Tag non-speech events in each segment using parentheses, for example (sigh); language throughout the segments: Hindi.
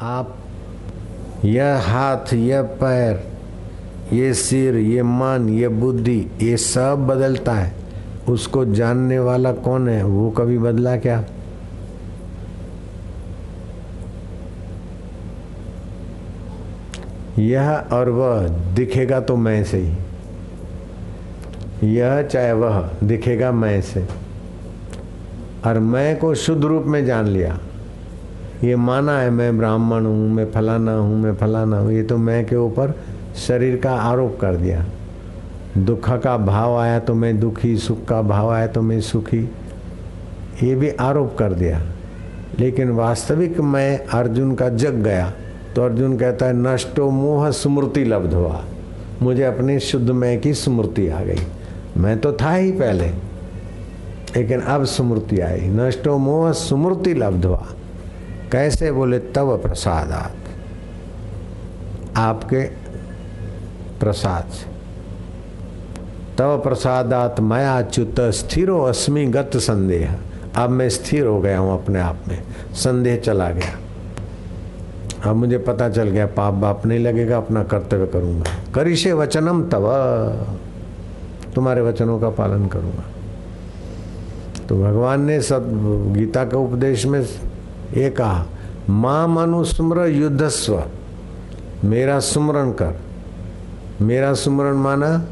आप, यह हाथ, यह पैर, ये सिर, ये मन, ये बुद्धि, ये सब बदलता है। उसको जानने वाला कौन है? वो कभी बदला क्या? यह और वह दिखेगा तो मैं से ही। यह चाहे वह दिखेगा मैं से। और मैं को शुद्ध रूप में जान लिया। ये माना है मैं ब्राह्मण हूँ, मैं फलाना हूँ, मैं फलाना हूँ। ये तो मैं के ऊपर शरीर का आरोप कर दिया। दुख का भाव आया तो मैं दुखी, सुख का भाव आया तो मैं सुखी। ये भी आरोप कर दिया। लेकिन वास्तविक मैं अर्जुन का जग गया। तो अर्जुन कहता है, नष्टो मोह स्मृति लब्ध हुआ। मुझे अपने शुद्ध मैं की स्मृति आ गई। मैं तो था ही पहले, लेकिन अब स्मृति आई। नष्टो मोह स्मृति लब्ध हुआ। कैसे बोले तब प्रसादात? आपके प्रसाद से। तब प्रसादात मया च्युत स्थिरो अस्मि गत संदेह। अब मैं स्थिर हो गया हूँ अपने आप में। संदेह चला गया। अब मुझे पता चल गया, पाप बाप नहीं लगेगा, अपना कर्तव्य करूँगा। करिशे वचनम तब तुम्हारे वचनों का पालन करूँगा। तो भगवान ने सब गीता के उपदेश में ये कहा, माँ मनुस्मर युद्धस्व, मेरा सुमरण कर। मेरा सुमरण माना,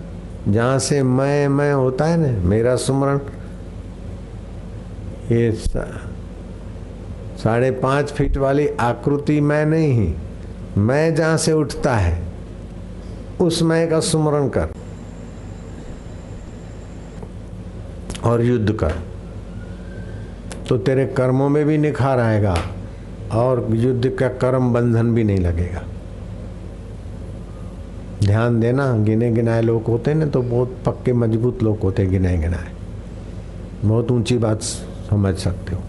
जहाँ से मैं मैं होता है ना, मेरा सुमरण। ये साढ़े पाँच फीट वाली आकृति मैं नहीं ही, मैं जहाँ से उठता है, उस मैं का सुमरण कर और युद्ध कर। तो तेरे कर्मों में भी निखार आएगा और युद्ध का कर्म बंधन भी नहीं लगेगा। ध्यान देना गिने गिनाए लोग होते ना तो बहुत पक्के, मज़बूत लोग होते हैं गिनाए गिनाए बहुत ऊँची बात समझ सकते हो।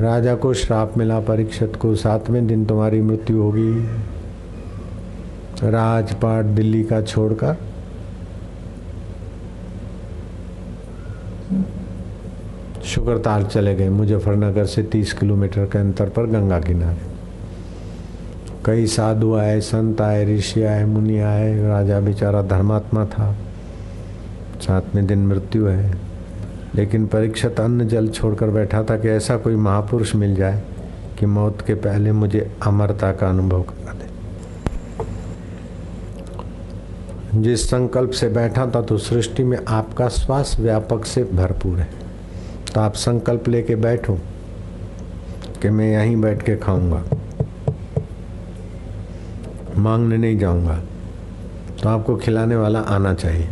राजा को श्राप मिला, परीक्षित को सातवें दिन तुम्हारी मृत्यु होगी। राजपाट दिल्ली का छोड़कर शुक्रताल चले गए, मुजफ्फरनगर से 30 किलोमीटर के अंतर पर गंगा किनारे। कई साधु आए, संत आए, ऋषि आए, मुनि आए, राजा बेचारा धर्मात्मा था। सातवें दिन मृत्यु है। लेकिन परीक्षित अन्न जल छोड़कर बैठा था कि ऐसा कोई महापुरुष मिल जाए कि मौत के पहले मुझे अमरता का अनुभव करा दे। जिस संकल्प से बैठा था तो सृष्टि में आपका श्वास व्यापक से भरपूर है। तो आप संकल्प लेके बैठो कि मैं यहीं बैठ के खाऊँगा। मांगने नहीं जाऊँगा। तो आपको खिलाने वाला आना चाहिए।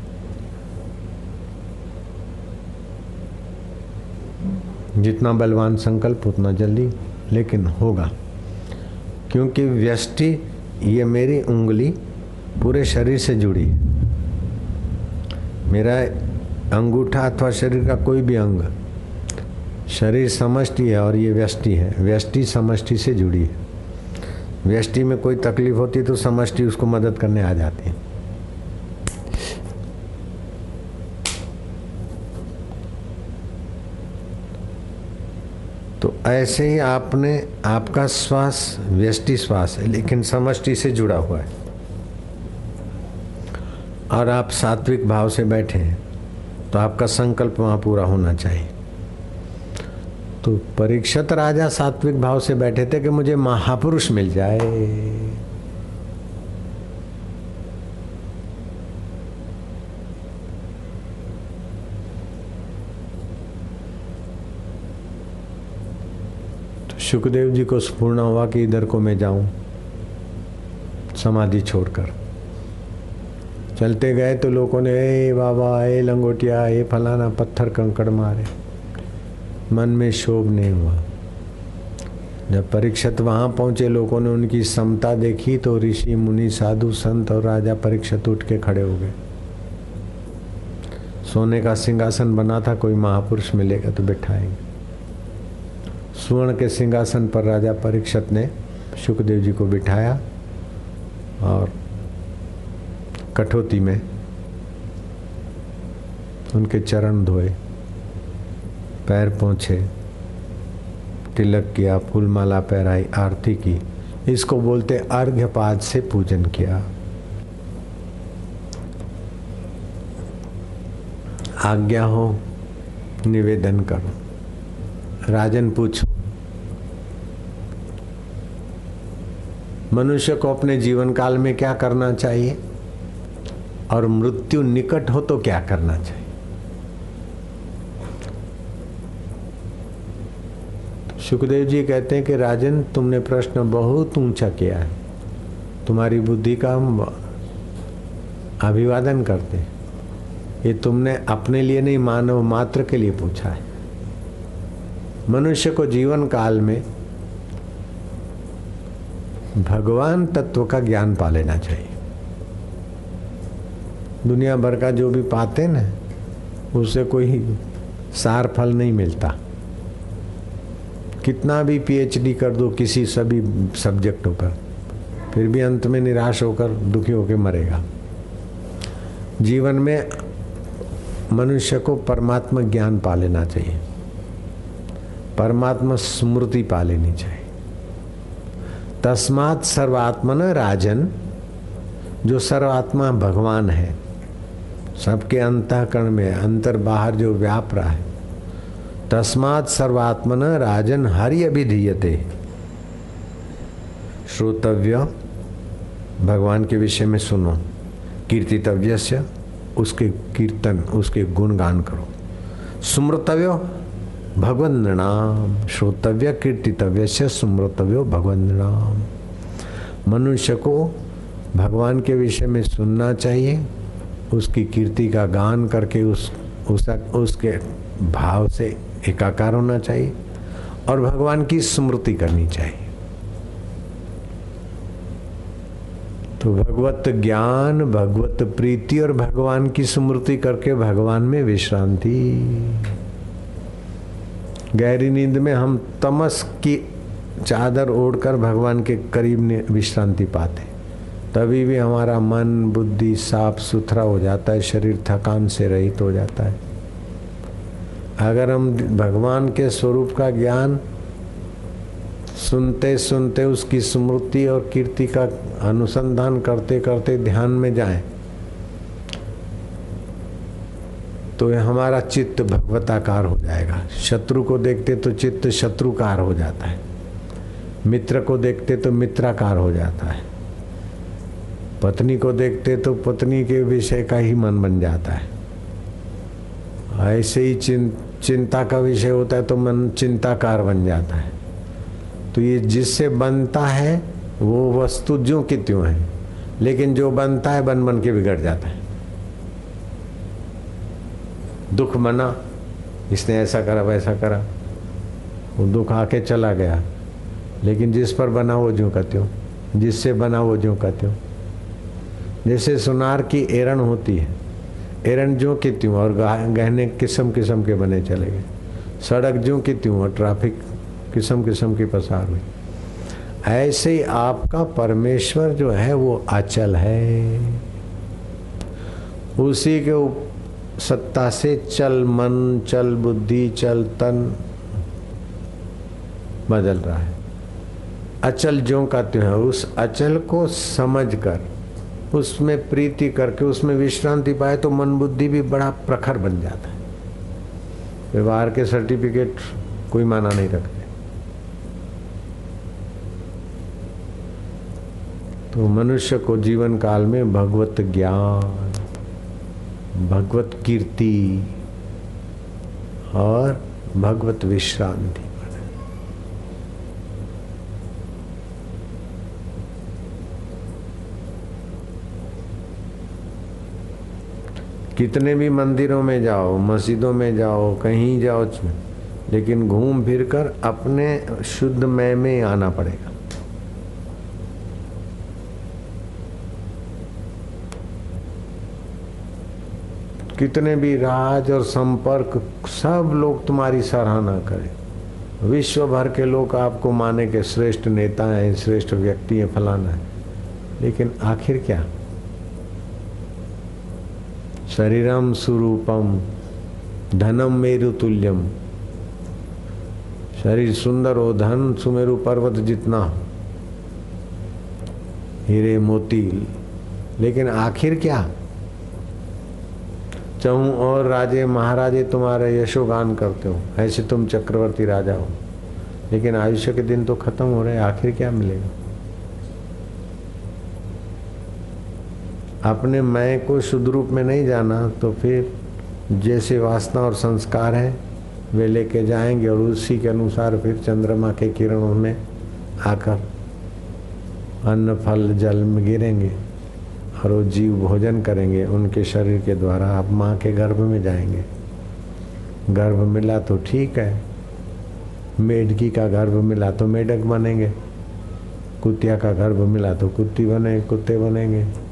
जितना बलवान संकल्प, उतना जल्दी, लेकिन होगा। क्योंकि व्यष्टि, ये मेरी उंगली पूरे शरीर से जुड़ी मेरा अंगूठा अथवा शरीर का कोई भी अंग शरीर समष्टि है और ये व्यष्टि है। व्यष्टि समष्टि से जुड़ी है। व्यष्टि में कोई तकलीफ़ होती तो समष्टि उसको मदद करने आ जाती है। तो ऐसे ही आपने आपका श्वास व्यष्टि श्वास है, लेकिन समष्टि से जुड़ा हुआ है। और आप सात्विक भाव से बैठे हैं तो आपका संकल्प वहाँ पूरा होना चाहिए। तो परीक्षित राजा सात्विक भाव से बैठे थे कि मुझे महापुरुष मिल जाए। तो सुखदेव जी को स्पूर्ण हुआ कि इधर को मैं जाऊँ, समाधि छोड़कर। चलते गए तो लोगों ने, ए बाबा, ए लंगोटिया, ए फलाना पत्थर कंकड़ मारे। मन में शोभ नहीं हुआ। जब परीक्षित वहाँ पहुँचे, लोगों ने उनकी समता देखी तो ऋषि, मुनि, साधु, संत और राजा परीक्षित उठ के खड़े हो गए। सोने का सिंहासन बना था, कोई महापुरुष मिलेगा तो बैठाएँगे। स्वर्ण के सिंहासन पर राजा परीक्षित ने सुखदेव जी को बिठाया और कठौती में उनके चरण धोए। पैर पहुँचे तिलक किया, फूलमाला पहराई, आरती की। इसको बोलते अर्घ्यपाद से पूजन किया। आज्ञा हो, निवेदन करो। राजन पूछो, मनुष्य को अपने जीवन काल में क्या करना चाहिए? और मृत्यु निकट हो तो क्या करना चाहिए? सुखदेव जी कहते हैं कि, राजन, तुमने प्रश्न बहुत ऊँचा किया है। तुम्हारी बुद्धि का हम अभिवादन करते हैं। ये तुमने अपने लिए नहीं, मानव मात्र के लिए पूछा है। मनुष्य को जीवन काल में भगवान तत्व का ज्ञान पा लेना चाहिए। दुनिया भर का जो भी पाते ना, उससे कोई सार फल नहीं मिलता। कितना भी पीएचडी कर दो किसी सभी सब्जेक्टों पर, फिर भी अंत में निराश होकर दुखी होकर मरेगा। जीवन में मनुष्य को परमात्मा ज्ञान पा लेना चाहिए। परमात्मा स्मृति पा लेनी चाहिए। तस्मात सर्वात्मन राजन, जो सर्वात्मा भगवान है, सबके अंतःकरण में, अंतर बाहर जो व्याप रहा है तस्मात सर्वात्मन राजन हरि अभिधीयते। श्रोतव्य भगवान के विषय में सुनो। कीर्तितव्य से उसके कीर्तन उसके गुणगान करो। सुमृतव्य भगवंत नाम श्रोतव्य कीर्तितव्य से सुमृतव्यो भगवंत नाम मनुष्य को भगवान के विषय में सुनना चाहिए। उसकी कीर्ति का गान करके उस, उस उसके भाव से एकाकार होना चाहिए और भगवान की स्मृति करनी चाहिए। तो भगवत ज्ञान, भगवत प्रीति और भगवान की स्मृति करके भगवान में विश्रांति। गहरी नींद में हम तमस की चादर ओढ़कर भगवान के करीब विश्रांति पाते। तभी भी हमारा मन, बुद्धि साफ़ सुथरा हो जाता है, शरीर थकान से रहित हो जाता है। अगर हम भगवान के स्वरूप का ज्ञान सुनते सुनते उसकी स्मृति और कीर्ति का अनुसंधान करते करते ध्यान में जाएँ तो हमारा चित्त भगवताकार हो जाएगा। शत्रु को देखते तो चित्त शत्रुकार हो जाता है। मित्र को देखते तो मित्राकार हो जाता है। पत्नी को देखते तो पत्नी के विषय का ही मन बन जाता है। ऐसे ही चिं, चिंता का विषय होता है तो मन चिंताकार बन जाता है। तो ये जिससे बनता है, वो वस्तु जो कि त्यों है। लेकिन जो बनता है, बन बन के बिगड़ जाता है। दुख मना, इसने ऐसा करा, वैसा करा। वो दुख आके चला गया। लेकिन जिस पर बना, वो जो कहते हो जिससे बना, वो जो कहते हो जैसे सुनार की एरण होती है एरण जो की त्यों और गहने किस्म किस्म के बने चले गए। सड़क जो की त्यों और ट्रैफ़िक किस्म किस्म की पसार हुई। ऐसे ही आपका परमेश्वर जो है वो अचल है। उसी के सत्ता से चल मन, चल बुद्धि, चल तन बदल रहा है। अचल जो का त्यों है उस अचल को समझकर उसमें प्रीति करके, उसमें विश्रांति पाए तो मन बुद्धि भी बड़ा प्रखर बन जाता है। व्यवहार के सर्टिफिकेट कोई माना नहीं रखते। तो मनुष्य को जीवन काल में भगवत ज्ञान, भगवत कीर्ति और भगवत विश्रांति कितने भी मंदिरों में जाओ, मस्जिदों में जाओ, कहीं जाओ, लेकिन घूम फिर कर अपने शुद्ध मय में आना पड़ेगा। कितने भी राज और संपर्क, सब लोग तुम्हारी सराहना करें। विश्व भर के लोग आपको माने के श्रेष्ठ नेता हैं, श्रेष्ठ व्यक्ति हैं, फलाना है। लेकिन आखिर क्या? शरीरम स्वरूपम धनम मेरु तुल्यम शरीर सुंदर हो धन सुमेरु पर्वत जितना। हीरे मोती लेकिन आखिर क्या? चहू और राजे, महाराजे तुम्हारे यशोगान करते हो। ऐसे तुम चक्रवर्ती राजा हो। लेकिन आयुष्य के दिन तो खत्म हो रहे आखिर क्या मिलेगा? अपने मैं को शुद्ध रूप में नहीं जाना तो फिर जैसे वासना और संस्कार है, वे लेके जाएँगे और उसी के अनुसार फिर चंद्रमा के किरणों में आकर अन्न, फल, जल में गिरेंगे और वो जीव भोजन करेंगे। उनके शरीर के द्वारा आप माँ के गर्भ में जाएँगे। गर्भ मिला तो ठीक है। मेढकी का गर्भ मिला तो मेढक बनेंगे। कुतिया का गर्भ मिला तो कुत्ती बने, कुत्ते बनेंगे।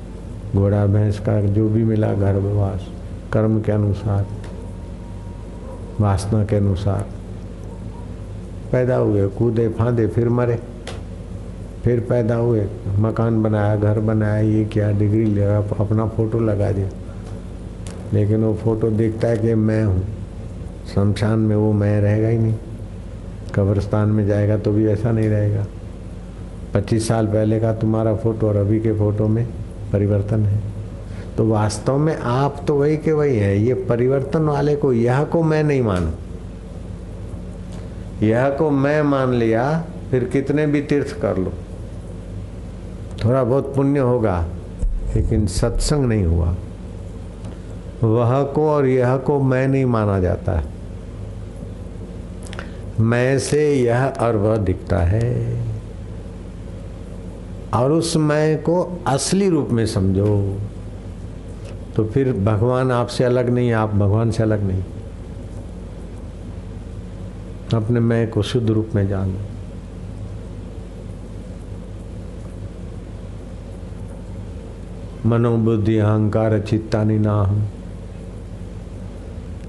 घोड़ा, भैंस का जो भी मिला गर्भवास कर्म के अनुसार, वासना के अनुसार। पैदा हुए, कूदे, फांदे, फिर मरे। फिर पैदा हुए, मकान बनाया, घर बनाया, ये क्या, डिग्री लिया अपना फ़ोटो लगा दिया। लेकिन वो फ़ोटो देखता है कि मैं हूँ। शमशान में वो मैं रहेगा ही नहीं। कब्रस्तान में जाएगा तो भी ऐसा नहीं रहेगा। पच्चीस साल पहले का तुम्हारा फ़ोटो और अभी के फ़ोटो में परिवर्तन है। तो वास्तव में आप तो वही के वही है। ये परिवर्तन वाले को यह को मैं नहीं मानू। यह को मैं मान लिया, फिर कितने भी तीर्थ कर लो। थोड़ा बहुत पुण्य होगा, लेकिन सत्संग नहीं हुआ। वह को और यह को मैं नहीं माना जाता। है मैं से यह और वह दिखता है। और उस मैं को असली रूप में समझो। तो फिर भगवान आपसे अलग नहीं, आप भगवान से अलग नहीं। अपने मैं को शुद्ध रूप में जानो मनोबुद्धि, अहंकार, चित्तानी ना हम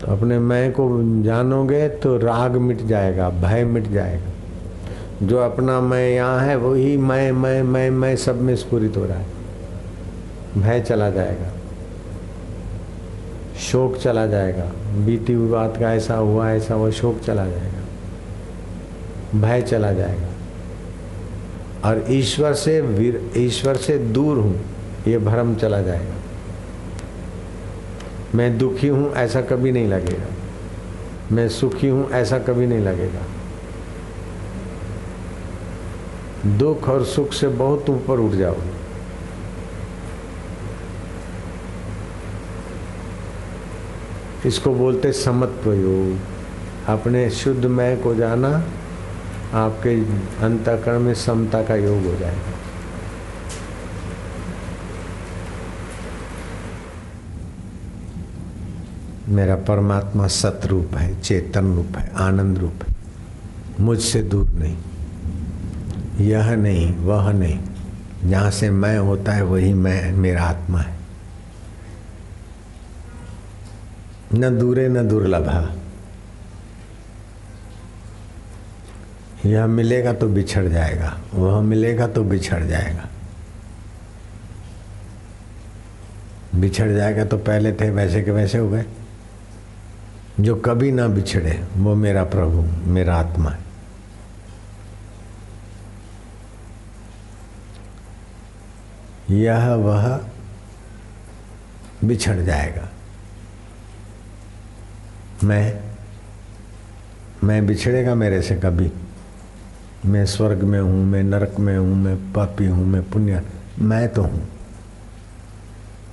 तो अपने मैं को जानोगे तो राग मिट जाएगा, भय मिट जाएगा। जो अपना मैं यहाँ है, वही मैं मैं मैं मैं सब में स्फुरित हो रहा है। भय चला जाएगा। शोक चला जाएगा। बीती हुई बात का ऐसा हुआ, ऐसा वो शोक चला जाएगा। भय चला जाएगा। और ईश्वर से ईश्वर से दूर हूँ, ये भ्रम चला जाएगा। मैं दुखी हूँ, ऐसा कभी नहीं लगेगा। मैं सुखी हूँ, ऐसा कभी नहीं लगेगा। दुख और सुख से बहुत ऊपर उठ जाओगे इसको बोलते समत्व योग अपने शुद्ध मय को जाना, आपके अंतकरण में समता का योग हो जाएगा मेरा परमात्मा सतरूप है, चेतन रूप है, आनंद रूप है। मुझसे दूर नहीं। यह नहीं, वह नहीं। जहाँ से मैं होता है, वही मैं, मेरा आत्मा है। न दूरे, न दुर्लभा। यह मिलेगा तो बिछड़ जाएगा। वह मिलेगा तो बिछड़ जाएगा। बिछड़ जाएगा तो पहले थे, वैसे के वैसे हो गए। जो कभी ना बिछड़े, वो मेरा प्रभु, मेरा आत्मा है। यह वह बिछड़ जाएगा। मैं मैं बिछड़ेगा मेरे से कभी। मैं स्वर्ग में हूँ, मैं नरक में हूँ, मैं पापी हूँ, मैं पुण्य, मैं तो हूँ।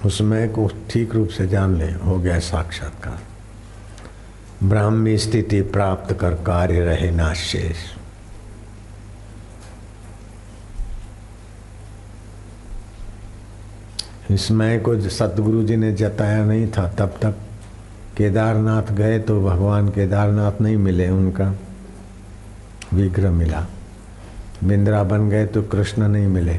उस मैं को ठीक रूप से जान ले, हो गया साक्षात्कार। ब्राह्मी स्थिति प्राप्त कर कार्य रहे नाशेष। इस मैं को सतगुरु जी ने जताया नहीं था, तब तक केदारनाथ गए तो भगवान केदारनाथ नहीं मिले, उनका विग्रह मिला। वृंदावन गए तो कृष्ण नहीं मिले।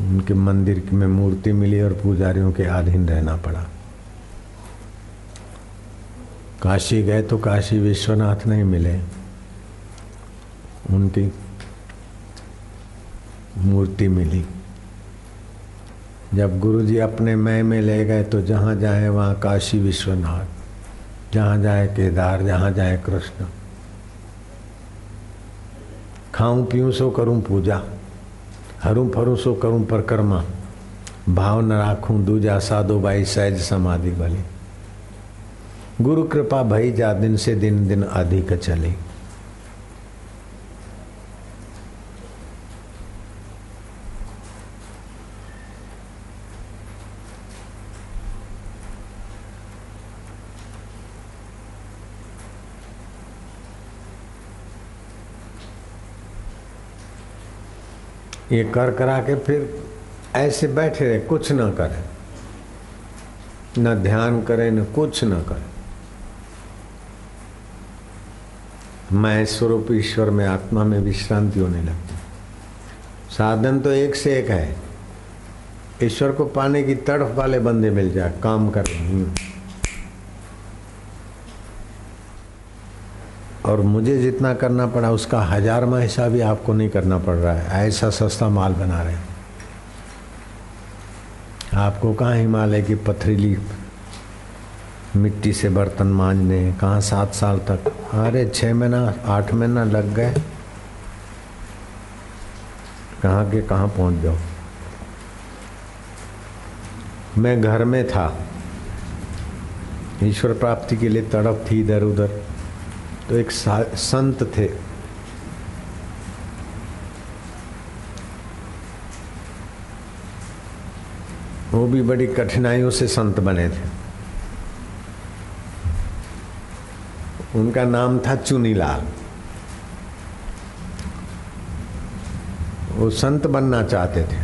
उनके मंदिर में मूर्ति मिली और पुजारियों के अधीन रहना पड़ा। काशी गए तो काशी विश्वनाथ नहीं मिले। उनकी मूर्ति मिली। जब गुरु जी अपने मैं में ले गए तो जहाँ जाए वहाँ काशी विश्वनाथ, जहाँ जाए केदार, जहाँ जाए कृष्ण। खाऊं पीऊं सो करूँ पूजा, हरू फरू सो करूँ परकर्मा भाव न राखूं दूजा साधो भाई सहज समाधि भली गुरु कृपा भई जा दिन से दिन दिन अधिक चली। ये कर करा के फिर ऐसे बैठे रहे, कुछ ना करें। न ध्यान करें, न कुछ न करें। मैं स्वरूप ईश्वर में, आत्मा में विश्रांति होने लगती। साधन तो एक से एक है। ईश्वर को पाने की तड़फ वाले बंदे मिल जाए, काम कर रहे हूँ। और मुझे जितना करना पड़ा, उसका हजारमा हिस्सा भी आपको नहीं करना पड़ रहा है। ऐसा सस्ता माल बना रहे हैं। आपको कहाँ हिमालय की पथरीली मिट्टी से बर्तन मांजने कहाँ सात साल तक? अरे छः महीना, आठ महीना लग गए। कहाँ के कहाँ पहुँच जाओ? मैं घर में था। ईश्वर प्राप्ति के लिए तड़प थी इधर उधर तो एक संत थे। वो भी बड़ी कठिनाइयों से संत बने थे। उनका नाम था चुनीलाल। वो संत बनना चाहते थे।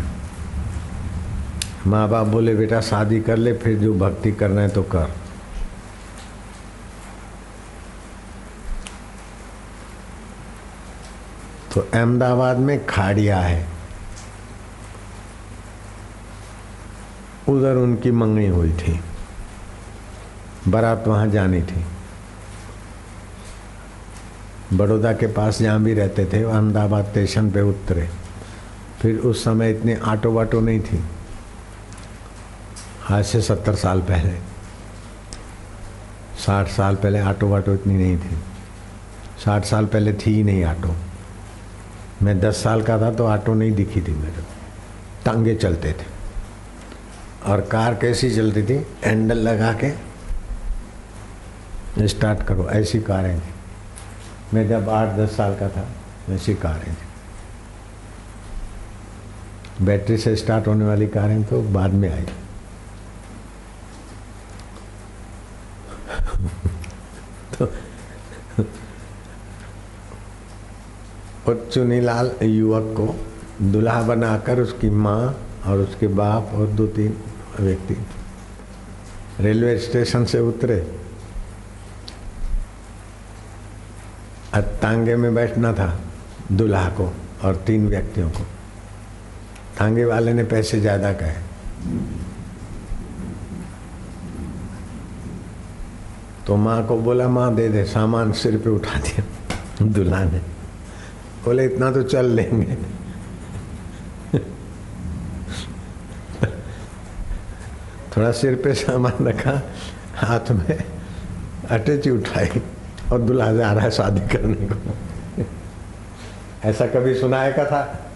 माँ बाप बोले, बेटा, शादी कर ले, फिर जो भक्ति करना है तो कर। तो अहमदाबाद में खाड़िया है। उधर उनकी मंगनी हुई थी। बारात वहाँ जानी थी। बड़ौदा के पास जहाँ भी रहते थे, अहमदाबाद स्टेशन पे उतरे। फिर उस समय इतनी ऑटो वाटो नहीं थी। आज से सत्तर साल पहले। साठ साल पहले ऑटो वाटो इतनी नहीं थी। साठ साल पहले थी ही नहीं ऑटो मैं दस साल का था तो ऑटो नहीं दिखी थी मेरे। टांगे चलते थे। और कार कैसी चलती थी? हैंडल लगा के। स्टार्ट करो, ऐसी कारें थी मैं जब आठ, दस साल का था, वैसी कारें थी बैटरी से स्टार्ट होने वाली कारें तो बाद में आई। (laughs) तो चुनीलाल युवक को दुल्हा बनाकर उसकी माँ और उसके बाप और दो तीन व्यक्ति रेलवे स्टेशन से उतरे। तांगे में बैठना था दुल्हा को और तीन व्यक्तियों को। तांगे वाले ने पैसे ज़्यादा कहे। तो माँ को बोला, माँ, दे दे, सामान सिर पे उठा दिया दुल्हा ने। बोले, इतना तो चल लेंगे। थोड़ा सिर पे सामान रखा, हाथ में अटैची उठाई और दुल्हा जा रहा है शादी करने को। ऐसा कभी सुनाए का था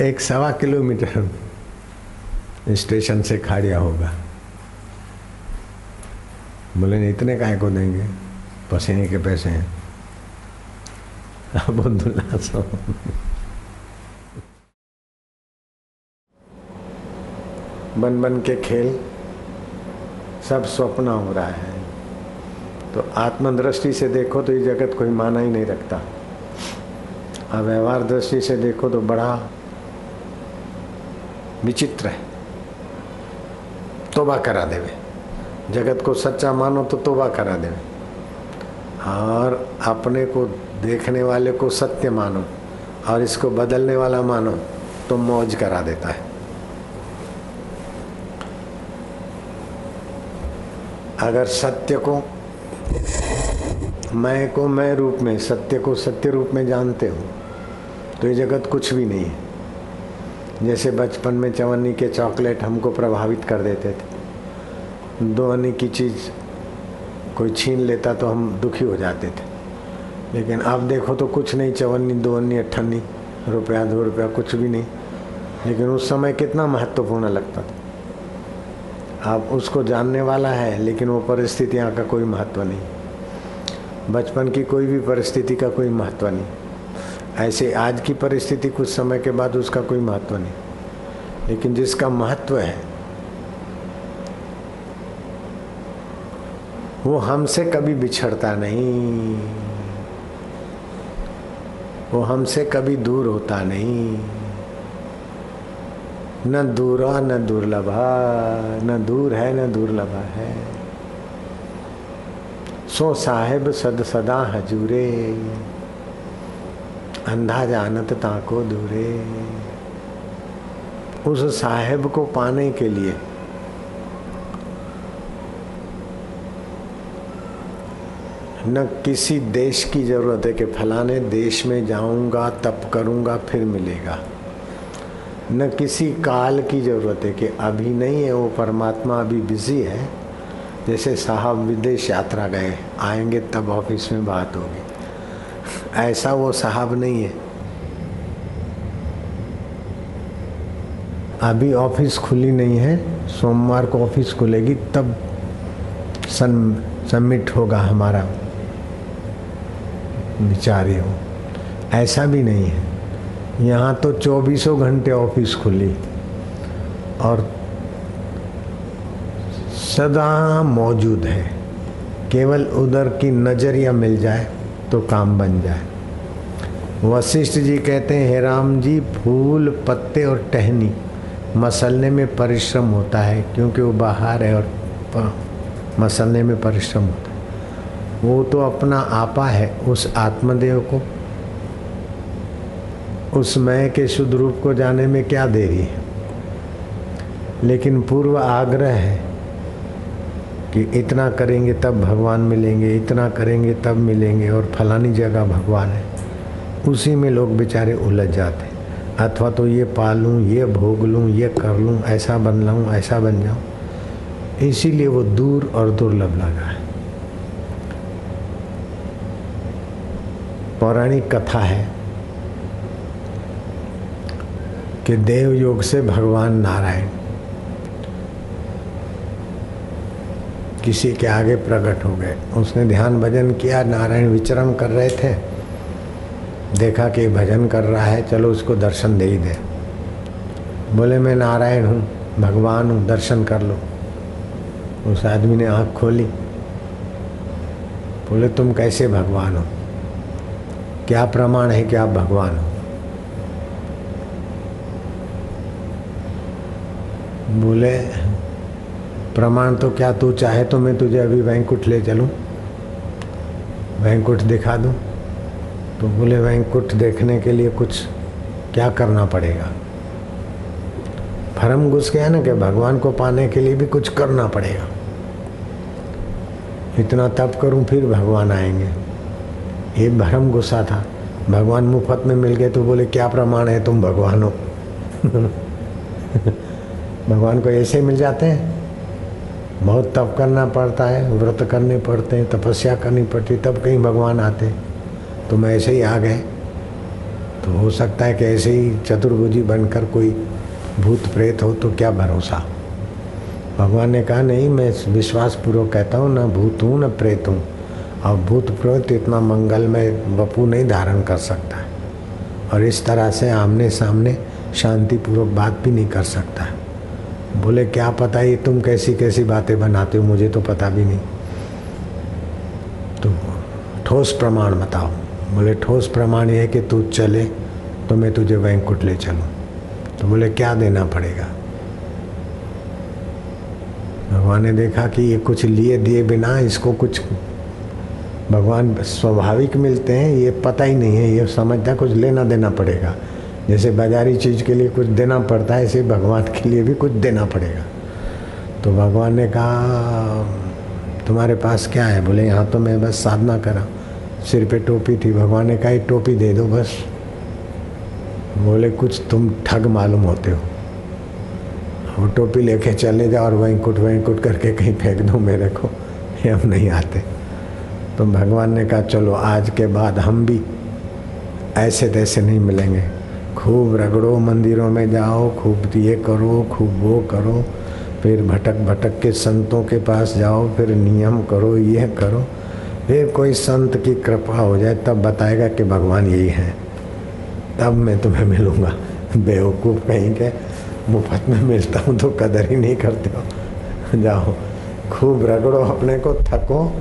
एक सवा किलोमीटर स्टेशन से खाड़िया होगा। बोले, इतने काय को देंगे? पसीने के पैसे हैं। दुल्हा बन बन के खेल, सब स्वप्न हो रहा है। तो आत्मदृष्टि से देखो तो ये जगत कोई माना ही नहीं रखता। और व्यवहार दृष्टि से देखो तो बड़ा विचित्र है। तोबा करा देवे। जगत को सच्चा मानो तो तोबा करा देवे। और अपने को देखने वाले को सत्य मानो और इसको बदलने वाला मानो तो मौज करा देता है। अगर सत्य को, मैं को मैं रूप में, सत्य को सत्य रूप में जानते हो तो ये जगत कुछ भी नहीं है। जैसे बचपन में चवन्नी के चॉकलेट हमको प्रभावित कर देते थे। दो अन्नी की चीज़ कोई छीन लेता तो हम दुखी हो जाते थे। लेकिन अब देखो तो कुछ नहीं, चवन्नी दो अन्नी अट्ठन्नी रुपया, दो रुपया, कुछ भी नहीं। लेकिन उस समय कितना महत्वपूर्ण लगता था। अब उसको जानने वाला है, लेकिन वो परिस्थितियाँ का कोई महत्व नहीं। बचपन की कोई भी परिस्थिति का कोई महत्व नहीं। ऐसे आज की परिस्थिति कुछ समय के बाद उसका कोई महत्व नहीं। लेकिन जिसका महत्व है, वो हमसे कभी बिछड़ता नहीं। वो हमसे कभी दूर होता नहीं। न दूरा, न दुर्लभा, न दूर है, न दुर्लभा है। सो साहेब सद सदा हजूरे, अंधा जानत ताको दूरे। उस साहेब को पाने के लिए न किसी देश की ज़रूरत है कि फलाने देश में जाऊँगा, तप करूँगा, फिर मिलेगा। न किसी काल की ज़रूरत है कि अभी नहीं है, वो परमात्मा अभी बिज़ी है। जैसे साहब विदेश यात्रा गए, आएँगे तब ऑफ़िस में बात होगी। ऐसा वो साहब नहीं है। अभी ऑफ़िस खुली नहीं है, सोमवार को ऑफ़िस खुलेगी, तब सन सबमिट होगा हमारा। विचार हो। ऐसा भी नहीं है। यहाँ तो चौबीसों घंटे ऑफ़िस खुली। और सदा मौजूद है। केवल उधर की नज़रिया मिल जाए तो काम बन जाए। वशिष्ठ जी कहते हैं, हे राम जी, फूल, पत्ते और टहनी मसलने में परिश्रम होता है, क्योंकि वो बाहर है और मसलने में परिश्रम होता वो तो अपना आपा है उस आत्मदेव को। उस मय के शुद्ध रूप को जाने में क्या देरी है? लेकिन पूर्व आग्रह है कि इतना करेंगे तब भगवान मिलेंगे, इतना करेंगे तब मिलेंगे और फलानी जगह भगवान है। उसी में लोग बेचारे उलझ जाते हैं। अथवा तो ये पालूँ, ये भोग लूँ, ये कर लूँ, ऐसा बन लूँ ऐसा बन जाऊँ। इसीलिए वो दूर और दुर्लभ लगा है। पौराणिक कथा है कि देव योग से भगवान नारायण। किसी के आगे प्रकट हो गए। उसने ध्यान भजन किया, नारायण विचरण कर रहे थे। देखा कि भजन कर रहा है, चलो उसको दर्शन दे ही दे। बोले, मैं नारायण हूँ, भगवान हूँ, दर्शन कर लो। उस आदमी ने आँख खोली। बोले, तुम कैसे भगवान हो? क्या प्रमाण है कि आप भगवान हो? बोले, प्रमाण तो क्या तू चाहे तो मैं तुझे अभी वैंकुट ले चलूँ। वैंकुट दिखा दूँ? तो बोले वैंकुट देखने के लिए कुछ क्या करना पड़ेगा? भरम घुस गया ना कि भगवान को पाने के लिए भी कुछ करना पड़ेगा। इतना तप करूँ, फिर भगवान आएँगे। ये भरम गुस्सा था। भगवान मुफ़्त में मिल गए तो बोले, क्या प्रमाण है? तुम भगवान हो। (laughs) भगवान को ऐसे मिल जाते हैं। बहुत तप करना पड़ता है, व्रत करने पड़ते हैं, तपस्या करनी पड़ती तब कहीं भगवान आते तो मैं ऐसे ही आ गए। तो हो सकता है कि ऐसे ही चतुर्भुजी बनकर कोई भूत प्रेत हो तो क्या भरोसा? भगवान ने कहा, नहीं, मैं विश्वासपूर्वक कहता हूँ, ना भूत हूँ, न प्रेत हूँ। और भूत प्रेत इतना मंगल में वपू नहीं धारण कर सकता है। और इस तरह से आमने सामने शांतिपूर्वक बात भी नहीं कर सकता बोले, क्या पता ये तुम कैसी कैसी बातें बनाते हो? मुझे तो पता भी नहीं। तो ठोस प्रमाण बताओ। बोले, ठोस प्रमाण ये है कि तू चले तो मैं तुझे वैंकुट ले चलूँ। तो बोले, क्या देना पड़ेगा? भगवान ने देखा कि ये कुछ लिए दिए बिना इसको कुछ भगवान स्वाभाविक मिलते हैं, ये पता ही नहीं है, ये समझता कुछ लेना देना पड़ेगा। जैसे बाजारी चीज़ के लिए कुछ देना पड़ता है, ऐसे भगवान के लिए भी कुछ देना पड़ेगा। तो भगवान ने कहा, तुम्हारे पास क्या है? बोले, यहाँ तो मैं बस साधना करा सिर पे टोपी थी। भगवान ने कहा टोपी दे दो बस। बोले, कुछ तुम ठग मालूम होते हो। वो टोपी लेके चले जाओ और वहीं कुट वहीं कुट करके कहीं फेंक दो मेरे को। ये हम नहीं आते। तो भगवान ने कहा, चलो, आज के बाद हम भी ऐसे तैसे नहीं मिलेंगे। खूब रगड़ो मंदिरों में जाओ, खूब ये करो, खूब वो करो, फिर भटक भटक के संतों के पास जाओ, फिर नियम करो, ये करो। फिर कोई संत की कृपा हो जाए, तब बताएगा कि भगवान यही है। तब मैं तुम्हें मिलूँगा। बेवकूफ़ कहीं के मुफ़्त में मिलता हूँ तो कदर ही नहीं करते हो। जाओ, खूब रगड़ो अपने को, थको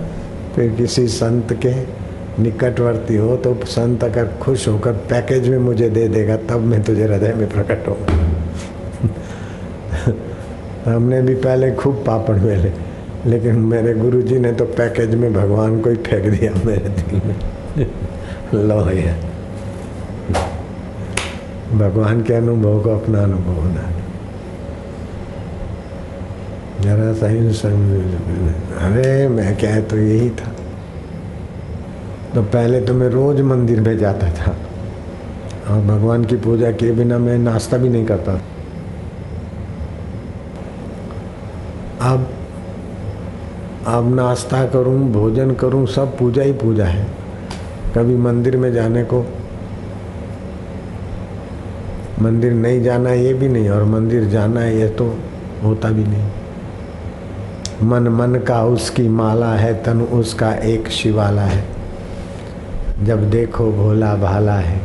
फिर किसी संत के निकटवर्ती हो तो संत अगर खुश होकर पैकेज में मुझे दे देगा, तब मैं तुझे हृदय में प्रकट होगा (laughs) हमने भी पहले खूब पापड़ मेले लेकिन मेरे गुरुजी ने तो पैकेज में भगवान को ही फेंक दिया मेरे दिल में। (laughs) लो है भगवान के अनुभव को अपना अनुभव होना जरा सही अरे मैं क्या है तो यही था। तो पहले तो मैं रोज मंदिर में जाता था। और भगवान की पूजा किए बिना मैं नाश्ता भी नहीं करता अब अब नाश्ता करूँ, भोजन करूँ, सब पूजा ही पूजा है। कभी मंदिर में जाने को, मंदिर नहीं जाना ये भी नहीं, और मंदिर जाना ये तो होता भी नहीं। मन मन का उसकी माला है, तन उसका एक शिवाला है। जब देखो भोला भाला है।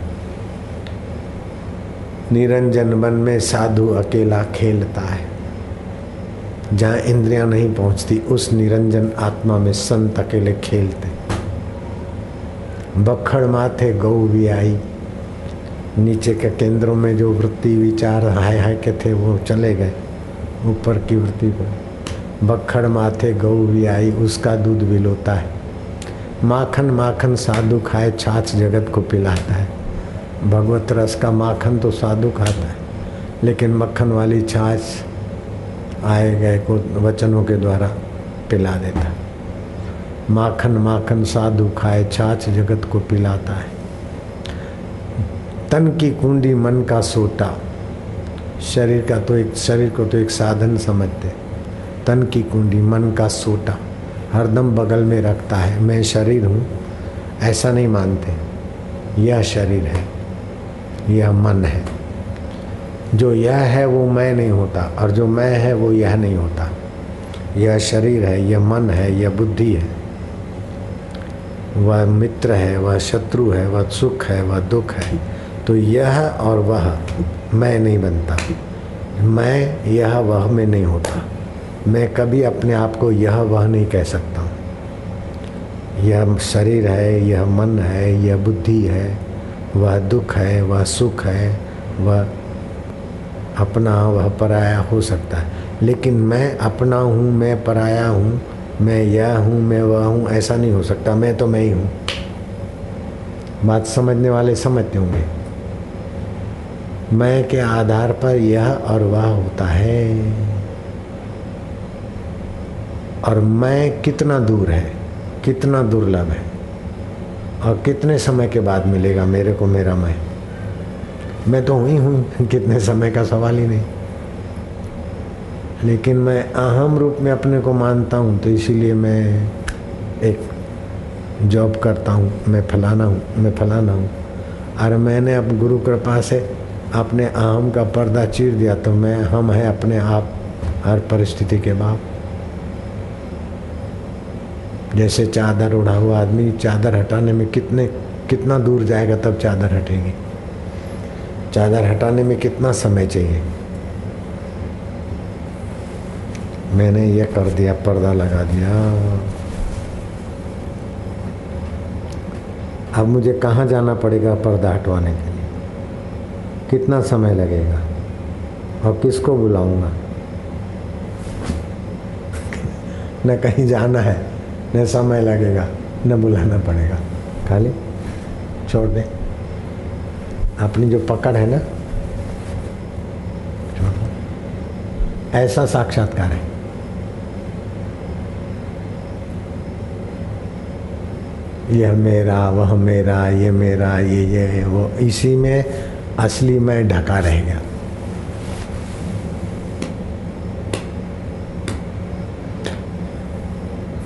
निरंजन वन में साधु अकेला खेलता है। जहाँ इंद्रियाँ नहीं पहुँचती, उस निरंजन आत्मा में संत अकेले खेलते बखड़ माथे गौ भी आई। नीचे के केंद्रों में जो वृत्ति विचार हाय हाय के थे, वो चले गए। ऊपर की वृत्ति पर। बखड़ माथे गऊ भी आई, उसका दूध भी लोता है। माखन माखन साधु खाए, छाछ जगत को पिलाता है। भगवत रस का माखन तो साधु खाता है, लेकिन मक्खन वाली छाछ आए गए को वचनों के द्वारा पिला देता माखन माखन साधु खाए, छाछ जगत को पिलाता है। तन की कुंडी मन का सोटा शरीर का तो एक, शरीर को तो एक साधन समझते तन की कुंडी, मन का सोटा हरदम बगल में रखता है। मैं शरीर हूँ, ऐसा नहीं मानते। यह शरीर है, यह मन है। जो यह है, वो मैं नहीं होता और जो मैं है, वो यह नहीं होता। यह शरीर है, यह मन है, यह बुद्धि है। वह मित्र है, वह शत्रु है, वह सुख है, वह दुख है। तो यह और वह मैं नहीं बनता। मैं, यह, वह में नहीं होता। मैं कभी अपने आप को यह वह नहीं कह सकता। यह शरीर है, यह मन है, यह बुद्धि है, वह दुख है, वह सुख है, वह अपना, वह पराया हो सकता है। लेकिन मैं अपना हूँ, मैं पराया हूँ, मैं यह हूँ, मैं वह हूँ, ऐसा नहीं हो सकता। मैं तो मैं ही हूँ। बात समझने वाले समझते होंगे। मैं के आधार पर यह और वह होता है। और मैं कितना दूर है, कितना दुर्लभ है, और कितने समय के बाद मिलेगा मेरे को मेरा मैं? मैं तो हुई हूँ, कितने समय का सवाल ही नहीं। लेकिन मैं अहम रूप में अपने को मानता हूँ तो इसीलिए मैं एक जॉब करता हूँ, मैं फलाना हूँ, मैं फलाना हूँ। और मैंने अब गुरु कृपा से अपने अहम का पर्दा चीर दिया तो मैं हम है अपने आप, हर परिस्थिति के बाप। जैसे चादर उड़ा हुआ आदमी चादर हटाने में कितने, कितना दूर जाएगा तब चादर हटेगी। चादर हटाने में कितना समय चाहिए? मैंने ये कर दिया, पर्दा लगा दिया। अब मुझे कहाँ जाना पड़ेगा पर्दा हटवाने के लिए? कितना समय लगेगा? और किसको बुलाऊँगा? (laughs) न कहीं जाना है। न समय लगेगा? न बुलाना पड़ेगा। खाली छोड़ दे। अपनी जो पकड़ है ना, छोड़ दो। ऐसा साक्षात्कार है। यह मेरा, वह मेरा, ये मेरा, ये ये, वो, इसी में असली मैं ढका रह गया।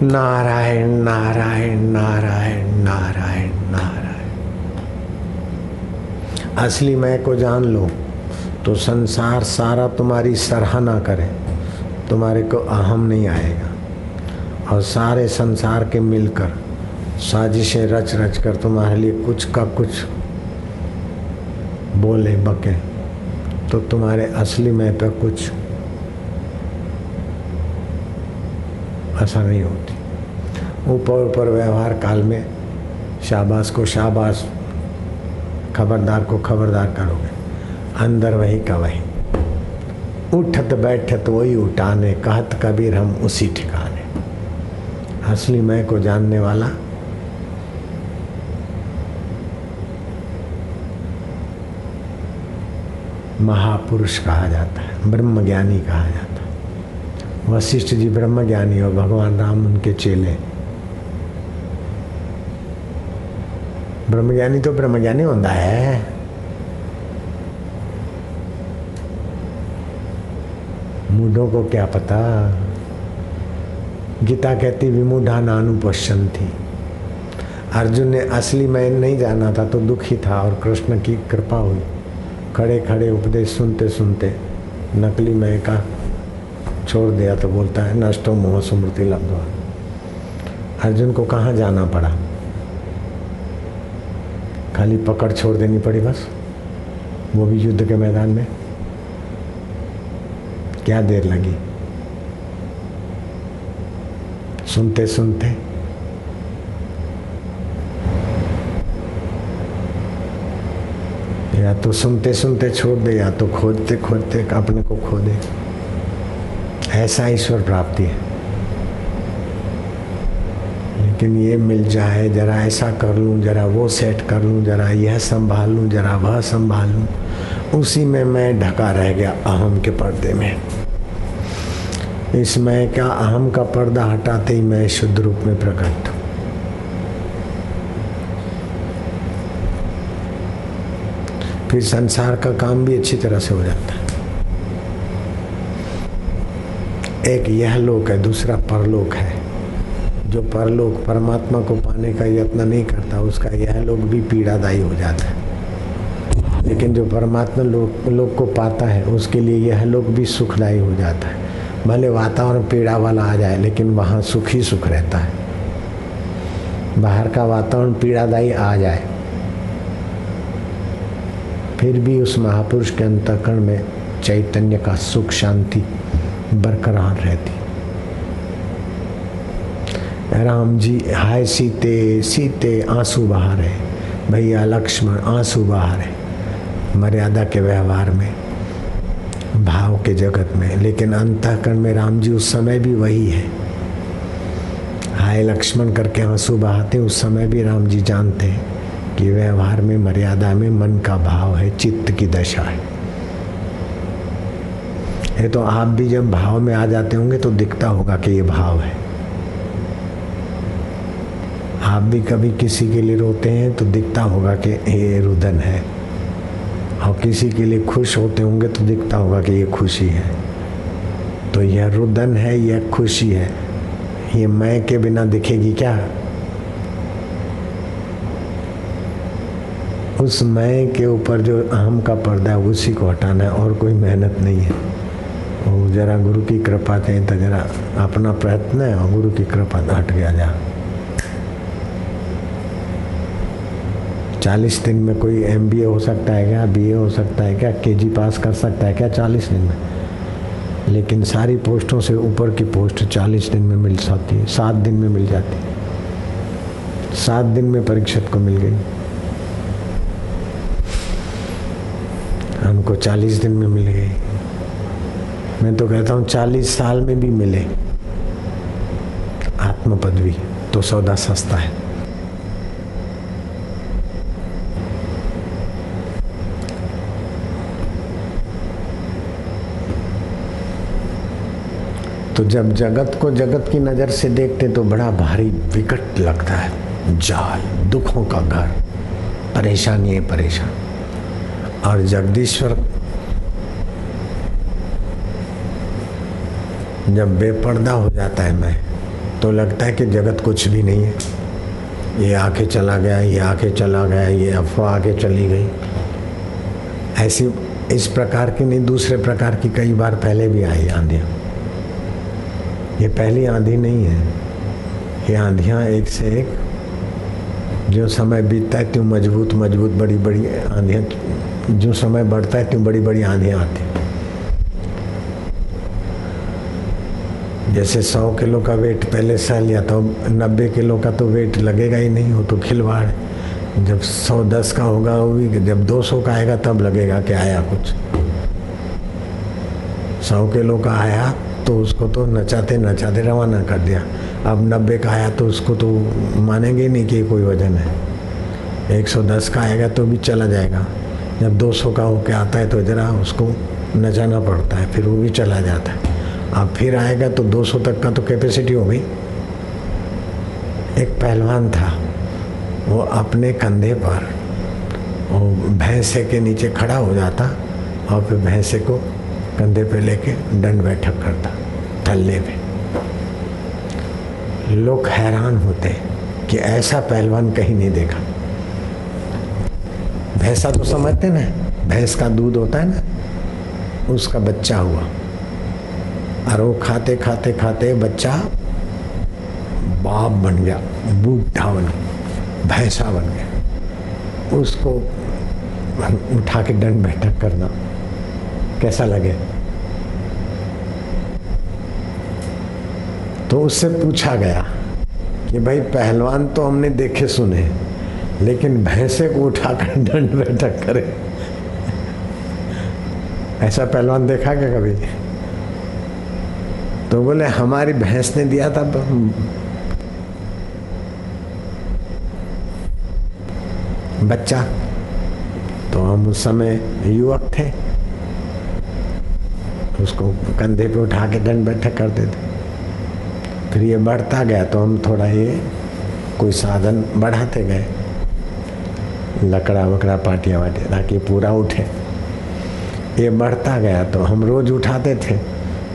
नारायण नारायण नारायण नारायण नारायण। असली मैं को जान लो तो संसार सारा तुम्हारी सराहना करे, तुम्हारे को अहम नहीं आएगा। और सारे संसार के मिलकर साजिशें रच रच कर तुम्हारे लिए कुछ का कुछ बोले, बके तो तुम्हारे असली मैं पर कुछ असर नहीं होती। ऊपर ऊपर व्यवहार काल में शाबाश को शाबाश, खबरदार को खबरदार करोगे। अंदर वही का वही। उठत बैठत वही उठाने, कहत कबीर हम उसी ठिकाने। असली मैं को जानने वाला महापुरुष कहा जाता है ब्रह्म ज्ञानी कहा जाता है। वशिष्ठ जी ब्रह्म ज्ञानी और भगवान राम उनके चेले। ब्रह्मज्ञानी तो ब्रह्मज्ञानी होता है। मूढ़ों को क्या पता? गीता कहती, विमूढ़ा नानु पश्चन थी अर्जुन ने, असली मैं नहीं जाना था तो दुखी था और कृष्ण की कृपा हुई। खड़े खड़े उपदेश सुनते सुनते नकली मैं का छोड़ दिया तो बोलता है, नष्टो मोह स्मृति लब्धवा। अर्जुन को कहाँ जाना पड़ा? खाली पकड़ छोड़ देनी पड़ी बस। वो भी युद्ध के मैदान में। क्या देर लगी? सुनते सुनते। या तो सुनते सुनते छोड़ दे, या तो खोदते खोदते अपने को खो दे। ऐसा ईश्वर प्राप्ति है। लेकिन ये मिल जाए, जरा ऐसा कर लूँ, जरा वो सेट कर लूँ, जरा यह संभाल लूँ, जरा वह संभाल लूँ, उसी में मैं ढका रह गया अहम के पर्दे में। इस मैं अहम का पर्दा हटाते ही मैं शुद्ध रूप में प्रकट हूँ। फिर संसार का काम भी अच्छी तरह से हो जाता है। एक यह लोक है, दूसरा परलोक है। जो परलोक परमात्मा को पाने का यत्न नहीं करता, उसका यह लोक भी पीड़ादायी हो जाता है। लेकिन जो परमात्मा लोग लोग को पाता है, उसके लिए यह लोग भी सुखदायी हो जाता है। भले वातावरण पीड़ा वाला आ जाए, लेकिन वहाँ सुख ही सुख रहता है। बाहर का वातावरण पीड़ादायी आ जाए, फिर भी उस महापुरुष के अंतकरण में चैतन्य का सुख, शांति बरकरार रहती। राम जी, हाय सीते सीते आँसू बहा रहे। भैया लक्ष्मण, आँसू बहा रहे। मर्यादा के व्यवहार में, भाव के जगत में, लेकिन अंतःकरण में राम जी उस समय भी वही है। हाय लक्ष्मण करके आँसू बहाते, उस समय भी राम जी जानते हैं कि व्यवहार में, मर्यादा में मन का भाव है, चित्त की दशा है। ये तो आप भी जब भाव में आ जाते होंगे तो दिखता होगा कि ये भाव है। आप भी कभी किसी के लिए रोते हैं तो दिखता होगा कि ये रुदन है। और किसी के लिए खुश होते होंगे तो दिखता होगा कि ये खुशी है। तो यह रुदन है, यह खुशी है। ये मैं के बिना दिखेगी क्या? उस मैं के ऊपर जो अहम का पर्दा है, उसी को हटाना है, और कोई मेहनत नहीं है। वो जरा गुरु की कृपा चाहिए तो जरा अपना प्रयत्न है, और गुरु की कृपा हट गया जा। चालीस दिन में कोई एमबीए हो सकता है क्या बीए हो सकता है क्या के पास कर सकता है क्या चालीस दिन में? लेकिन सारी पोस्टों से ऊपर की पोस्ट चालीस दिन में मिल सकती है, सात दिन में मिल जाती है। सात दिन में परीक्षक को मिल गई। हमको चालीस दिन में मिल गई। मैं तो कहता हूँ, चालीस साल में भी मिले। आत्म पदवी तो सौदा सस्ता है। तो जब जगत को जगत की नज़र से देखते तो बड़ा भारी विकट लगता है। जाल, दुखों का घर, परेशानी है परेशान। और जगदीश्वर जब बेपर्दा हो जाता है मैं तो लगता है कि जगत कुछ भी नहीं है। ये आके चला गया, ये आके चला गया, ये अफवाह आके चली गई। ऐसी, इस प्रकार की नहीं, दूसरे प्रकार की कई बार पहले भी आई आंधियाँ। ये पहली आंधी नहीं है। ये आंधियाँ एक से एक, जो समय बीतता है, त्यों मज़बूत मज़बूत बड़ी बड़ी आंधियाँ, जो समय बढ़ता है, त्यों बड़ी बड़ी आंधियाँ आती जैसे सौ किलो का वेट पहले सह लिया तो नब्बे किलो का तो वेट लगेगा ही नहीं हो तो खिलवाड़ जब सौ दस का होगा, वो भी जब दो सौ का आएगा, तब लगेगा कि आया कुछ। सौ किलो का आया तो उसको तो नचाते नचाते रवाना कर दिया। अब नब्बे का आया तो उसको तो मानेंगे नहीं कि कोई वज़न है। एक सौ दस का आएगा तो भी चला जाएगा। जब दो सौ का होके आता है तो ज़रा उसको नचाना पड़ता है, फिर वो भी चला जाता है। अब फिर आएगा तो 200 तक का तो कैपेसिटी हो गई। एक पहलवान था, वो अपने कंधे पर, वो भैंसे के नीचे खड़ा हो जाता और फिर भैंसे को कंधे पे लेके दंड बैठक करता, थल्ले पे। लोग हैरान होते कि ऐसा पहलवान कहीं नहीं देखा। भैंसा तो समझते ना, भैंस का दूध होता है ना, उसका बच्चा हुआ। और वो खाते खाते खाते बच्चा बाप बन गया, बूढ़ा बन गया, भैंसा बन गया। उसको उठा के दंड बैठक करना, कैसा लगे? तो उससे पूछा गया कि भाई, पहलवान तो हमने देखे सुने, लेकिन भैंसे को उठाकर दंड बैठक करे। ऐसा पहलवान देखा क्या कभी? तो बोले, हमारी भैंस ने दिया था बच्चा तो हम उस समय युवक थे। उसको कंधे पे उठा के दंड बैठक करते थे फिर ये बढ़ता गया तो हम थोड़ा ये कोई साधन बढ़ाते गए। लकड़ा वकड़ा पाटिया वाटिया ताकि पूरा उठे। ये बढ़ता गया तो हम रोज उठाते थे।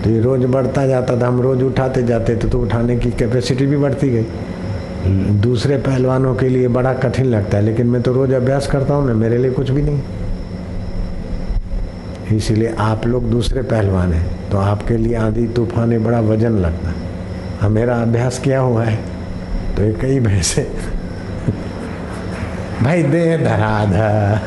तो ये रोज बढ़ता जाता था, हम रोज उठाते जाते थे तो उठाने की कैपेसिटी भी बढ़ती गई। दूसरे पहलवानों के लिए बड़ा कठिन लगता है, लेकिन मैं तो रोज अभ्यास करता हूँ ना, मेरे लिए कुछ भी नहीं। इसीलिए आप लोग दूसरे पहलवान हैं तो आपके लिए आंधी तूफ़ान बड़ा वज़न लगता है। मेरा अभ्यास किया हुआ है? तो ये कई भैंसे। (laughs) भाई दे धराधा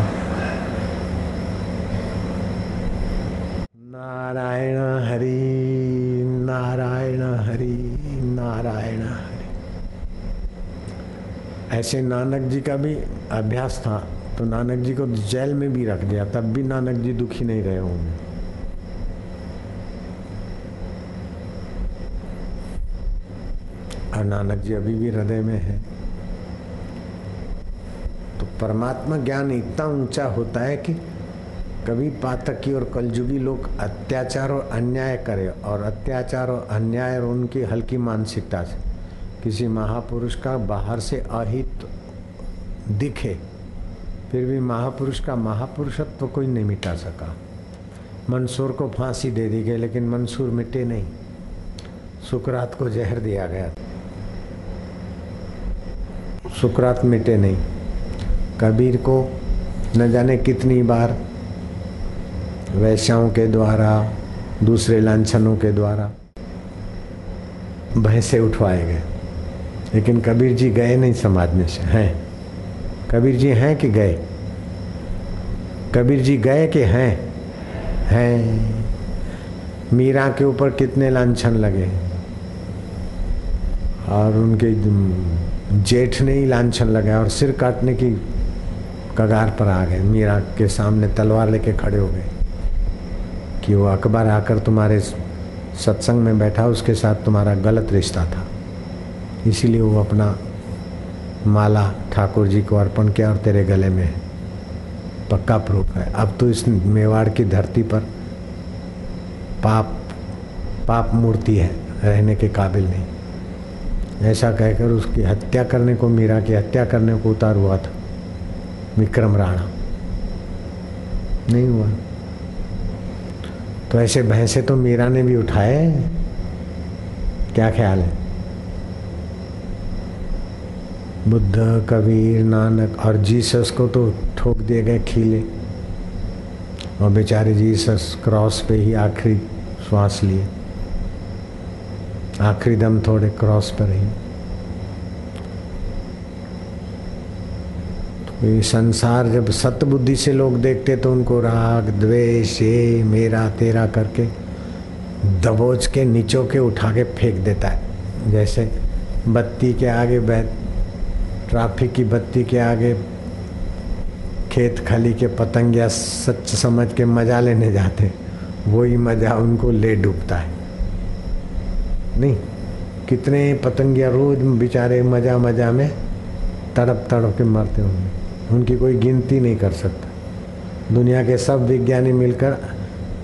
ऐसे नानक जी का भी अभ्यास था तो नानक जी को जेल में भी रख दिया, तब भी नानक जी दुखी नहीं रहे होंगे। और नानक जी अभी भी हृदय में है। तो परमात्मा ज्ञान इतना ऊँचा होता है कि कभी पातकी और कलजुगी लोग अत्याचार और अन्याय करे, और अत्याचार और अन्याय और उनकी हल्की मानसिकता से। किसी महापुरुष का बाहर से अहित दिखे, फिर भी महापुरुष का महापुरुषत्व तो कोई नहीं मिटा सका। मंसूर को फांसी दे दी गई, लेकिन मंसूर मिटे नहीं। सुकरात को जहर दिया गया। सुकरात मिटे नहीं। कबीर को न जाने कितनी बार वैश्याओं के द्वारा, दूसरे लाछनों के द्वारा भैंसे उठवाए गए। लेकिन कबीर जी गए नहीं समाज में से, हैं। कबीर जी हैं कि गए? कबीर जी गए कि हैं? हैं। मीरा के ऊपर कितने लाछन लगे? और उनके जेठ ने ही लाछन लगाया और सिर काटने की कगार पर आ गए। मीरा के सामने तलवार लेके खड़े हो गए कि वो अकबर आकर तुम्हारे सत्संग में बैठा, उसके साथ तुम्हारा गलत रिश्ता था। इसीलिए वो अपना माला ठाकुर जी को अर्पण किया और तेरे गले में पक्का प्रूफ है। अब तो इस मेवाड़ की धरती पर पाप पाप मूर्ति है, रहने के काबिल नहीं। ऐसा कहकर उसकी हत्या करने को, मीरा की हत्या करने को उतार हुआ था, विक्रम राणा। नहीं हुआ। तो ऐसे भैंसे तो मीरा ने भी उठाए क्या ख्याल है? बुद्ध, कबीर, नानक, और जीसस को तो ठोक दिए गए खीले। और बेचारे जीसस क्रॉस पे ही आखिरी श्वास लिए। आखिरी दम थोड़े क्रॉस पर ही ये संसार जब सत बुद्धि से लोग देखते तो उनको राग, द्वेष, ये, मेरा, तेरा करके दबोच के, नीचों के उठा के फेंक देता है। जैसे बत्ती के आगे बैठ ट्रैफ़िक की बत्ती के आगे खेत खली के पतंगिया सच समझ के मज़ा लेने जाते वही मज़ा उनको ले डूबता है। नहीं, कितने पतंगिया रोज बेचारे मज़ा मज़ा में तड़प तड़प के मरते होंगे। उनकी कोई गिनती नहीं कर सकता। दुनिया के सब विज्ञानी मिलकर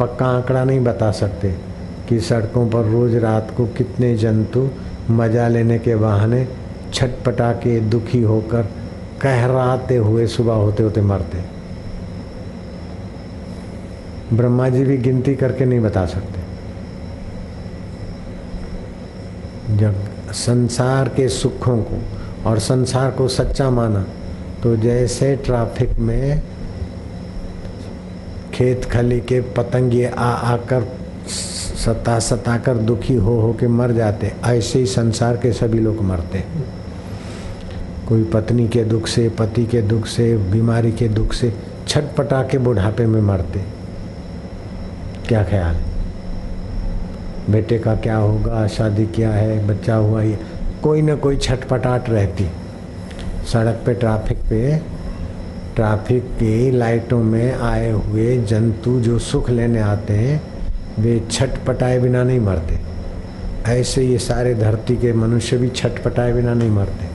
पक्का आंकड़ा नहीं बता सकते कि सड़कों पर रोज रात को कितने जंतु मज़ा लेने के बहाने छटपटा के दुखी होकर कहराते हुए, सुबह होते होते मरते। ब्रह्मा जी भी गिनती करके नहीं बता सकते। जब संसार के सुखों को और संसार को सच्चा माना तो जैसे ट्रैफ़िक में खेत खली के पतंगे आ आकर सता सता कर दुखी हो हो के मर जाते, ऐसे ही संसार के सभी लोग मरते। कोई पत्नी के दुख से, पति के दुख से, बीमारी के दुख से छटपटा के बुढ़ापे में मरते। क्या ख्याल? बेटे का क्या होगा? शादी क्या है? बच्चा हुआ ये, कोई ना कोई छटपटाट रहती। सड़क पे ट्रैफ़िक पे, ट्रैफ़िक की लाइटों में आए हुए जंतु जो सुख लेने आते हैं, वे छटपटाए बिना नहीं मरते। ऐसे ये सारे धरती के मनुष्य भी छटपटाए बिना नहीं मरते।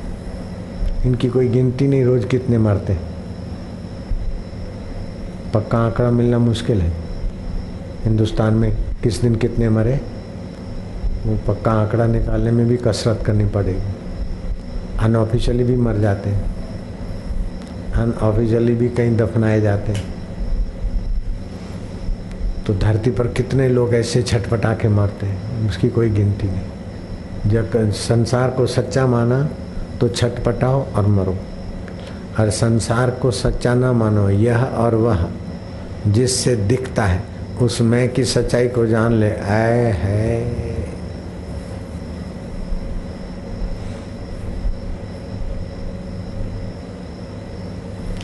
इनकी कोई गिनती नहीं, रोज कितने मरते पक्का आंकड़ा मिलना मुश्किल है। हिंदुस्तान में किस दिन कितने मरे, वो पक्का आंकड़ा निकालने में भी कसरत करनी पड़ेगी। अनऑफिशियली भी मर जाते हैं। अनऑफिशियली भी कहीं दफनाए जाते हैं। तो धरती पर कितने लोग ऐसे छटपटा के मरते हैं, उसकी कोई गिनती नहीं। जब संसार को सच्चा माना तो छटपटाओ और मरो। और संसार को सच्चा ना मानो, यह और वह जिससे दिखता है, उस मैं की सच्चाई को जान ले। आए है।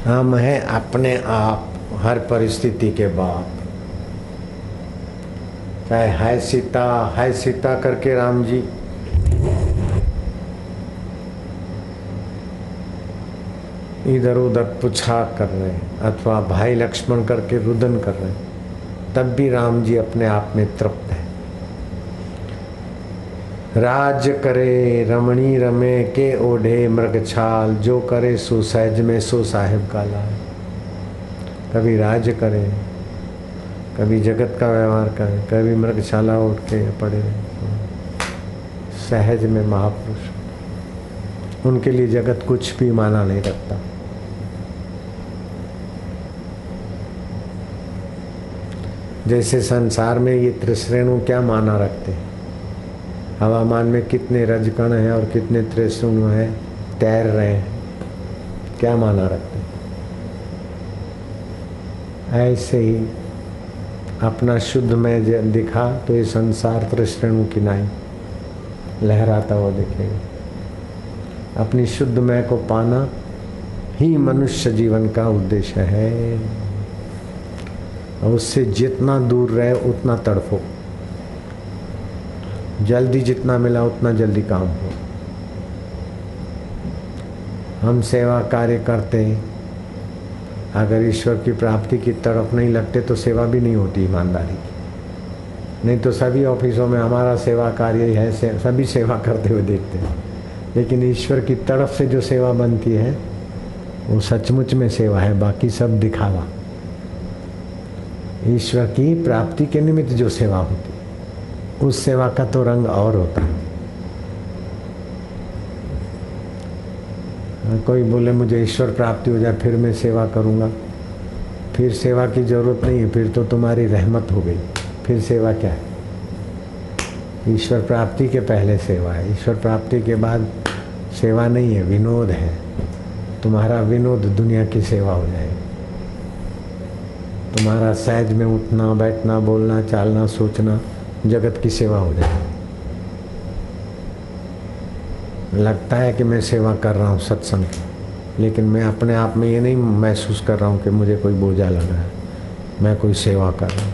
हम हैं अपने आप हर परिस्थिति के बाप चाहे है सीता है सीता करके राम जी इधर उधर पुछा कर रहे हैं, अथवा भाई लक्ष्मण करके रुदन कर रहे हैं, तब भी राम जी अपने आप में तृप्त है। राज करे, रमणी रमे, के ओढ़े मृग छाल, जो करे सो सहज में सो साहेब का लाल। कभी राज करे, कभी जगत का व्यवहार करे, कभी मृगशाला उठ के पड़े, सहज में महापुरुष। उनके लिए जगत कुछ भी माना नहीं रखता। जैसे संसार में ये त्रिश्रेणु क्या माना रखते हैं? हवामान में कितने रजकण हैं और कितने त्रिश्रेणु हैं? तैर रहे हैं। क्या माना रखते हैं? ऐसे ही अपना शुद्ध में दिखा तो ये संसार त्रिश्रेणु की नाई लहराता हुआ दिखेगा। अपनी शुद्ध मय को पाना ही मनुष्य जीवन का उद्देश्य है। और उससे जितना दूर रहे उतना तड़फो जल्दी जितना मिला उतना जल्दी काम हो। हम सेवा कार्य करते हैं। अगर ईश्वर की प्राप्ति की तरफ़ नहीं लगते तो सेवा भी नहीं होती ईमानदारी की। नहीं तो सभी ऑफिसों में हमारा सेवा कार्य है से, सभी सेवा करते हुए देखते हैं। लेकिन ईश्वर की तरफ़ से जो सेवा बनती है वो सचमुच में सेवा है बाकी सब दिखावा। ईश्वर की प्राप्ति के निमित्त जो सेवा होती उस सेवा का तो रंग और होता है। कोई बोले, मुझे ईश्वर प्राप्ति हो जाए, फिर मैं सेवा करूँगा। फिर सेवा की ज़रूरत नहीं है, फिर तो तुम्हारी रहमत हो गई। फिर सेवा क्या है? ईश्वर प्राप्ति के पहले सेवा है। ईश्वर प्राप्ति के बाद सेवा नहीं है, विनोद है। तुम्हारा विनोद दुनिया की सेवा हो जाए तुम्हारा सहज में उठना, बैठना, बोलना, चालना, सोचना, जगत की सेवा हो जाए। लगता है कि मैं सेवा कर रहा हूँ सत्संग लेकिन मैं अपने आप में ये नहीं महसूस कर रहा हूँ कि मुझे कोई बोझा लग रहा है। मैं कोई सेवा कर रहा हूँ।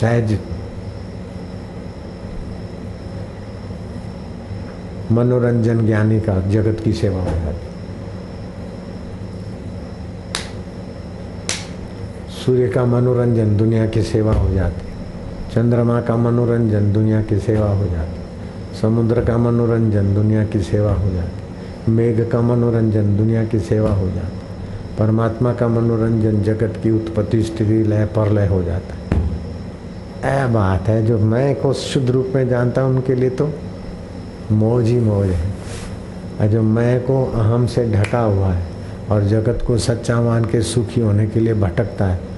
सहज। मनोरंजन ज्ञानी का जगत की सेवा हो जाती सूर्य का मनोरंजन दुनिया की सेवा हो जाती। चंद्रमा का मनोरंजन दुनिया की सेवा हो जाती। समुद्र का मनोरंजन दुनिया की सेवा हो जाती। मेघ का मनोरंजन दुनिया की सेवा हो जाती। परमात्मा का मनोरंजन जगत की उत्पत्ति, स्थिति, लय पर लय हो जाता। है ऐ बात है जो मैं को शुद्ध रूप में जानता हूँ उनके लिए तो मौज ही मौज है। और जो मैं को अहम से ढका हुआ है और जगत को सच्चा मान के सुखी होने के लिए भटकता है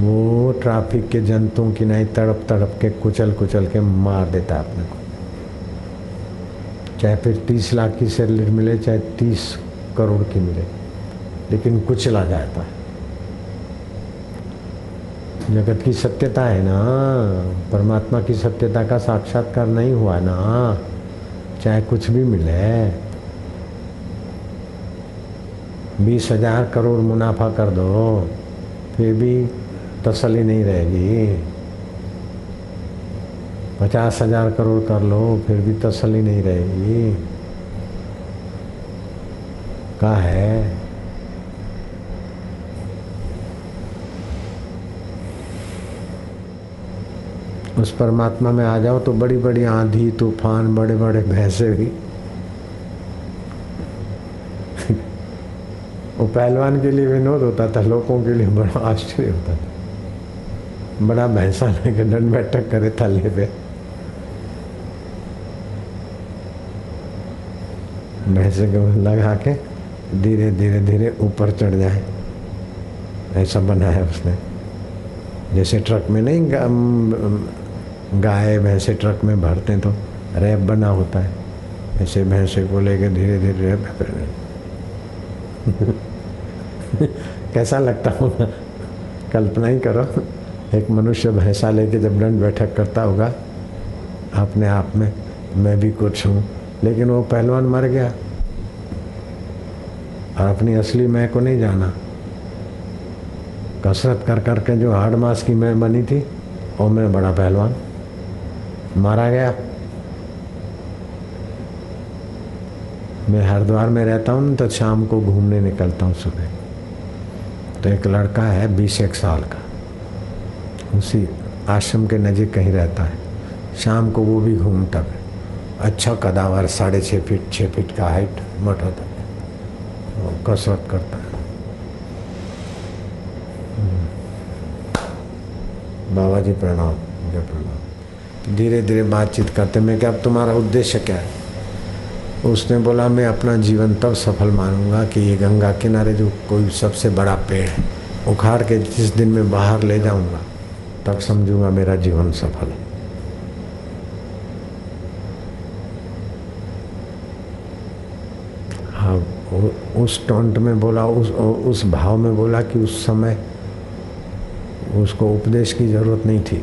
वो ट्रैफ़िक के जंतुओं की नहीं, तड़प तड़प के, कुचल कुचल के मार देता है अपने को। चाहे फिर तीस लाख की सैलरी मिले, चाहे तीस करोड़ की मिले, लेकिन कुचला जाता है। जगत की सत्यता है ना, परमात्मा की सत्यता का साक्षात्कार नहीं हुआ ना, चाहे कुछ भी मिले। बीस हज़ार करोड़ मुनाफा कर दो, फिर भी तसली नहीं रहेगी। पचास हज़ार करोड़ कर लो, फिर भी तसली नहीं रहेगी। का है? उस परमात्मा में आ जाओ तो बड़ी बड़ी आंधी, तूफ़ान, बड़े बड़े भैंसे भी। (laughs) वो पहलवान के लिए विनोद होता था, लोगों के लिए बड़ा आश्चर्य होता था। बड़ा भैंसा लेके दंड बैठक करे थाले पे। भैंसे को लगा के धीरे धीरे धीरे ऊपर चढ़ जाए। ऐसा बना है उसने। जैसे ट्रक में नहीं गाय भैंसे ट्रक में भरते तो रैप बना होता है। ऐसे भैंसे को लेके धीरे धीरे रैप (laughs) कैसा लगता होगा कल्पना ही करो। एक मनुष्य भैंसा लेके जब दंड बैठक करता होगा, अपने आप में मैं भी कुछ हूँ, लेकिन वो पहलवान मर गया। और अपनी असली मैं को नहीं जाना। कसरत कर करके जो हार्ड मास की मैं बनी थी और मैं बड़ा पहलवान। मारा गया। मैं हरिद्वार में रहता हूँ तो शाम को घूमने निकलता हूँ सुबह। तो एक लड़का है, बीस एक साल का। उसी आश्रम के नज़दीक कहीं रहता है। शाम को वो भी घूमता है। अच्छा कदावर साढ़े छः फीट छः फीट का हाइट मोटा था। कसरत करता है। हम्म। बाबा जी प्रणाम, जय प्रणाम। धीरे धीरे बातचीत करते, मैं क्या अब तुम्हारा उद्देश्य क्या है? उसने बोला, मैं अपना जीवन तब सफल मानूँगा कि ये गंगा किनारे जो कोई सबसे बड़ा पेड़ है, उखाड़ के जिस दिन मैं बाहर ले जाऊँगा तब समझूँगा मेरा जीवन सफल। है उस टोंट में बोला, उस उस भाव में बोला कि उस समय उसको उपदेश की ज़रूरत नहीं थी,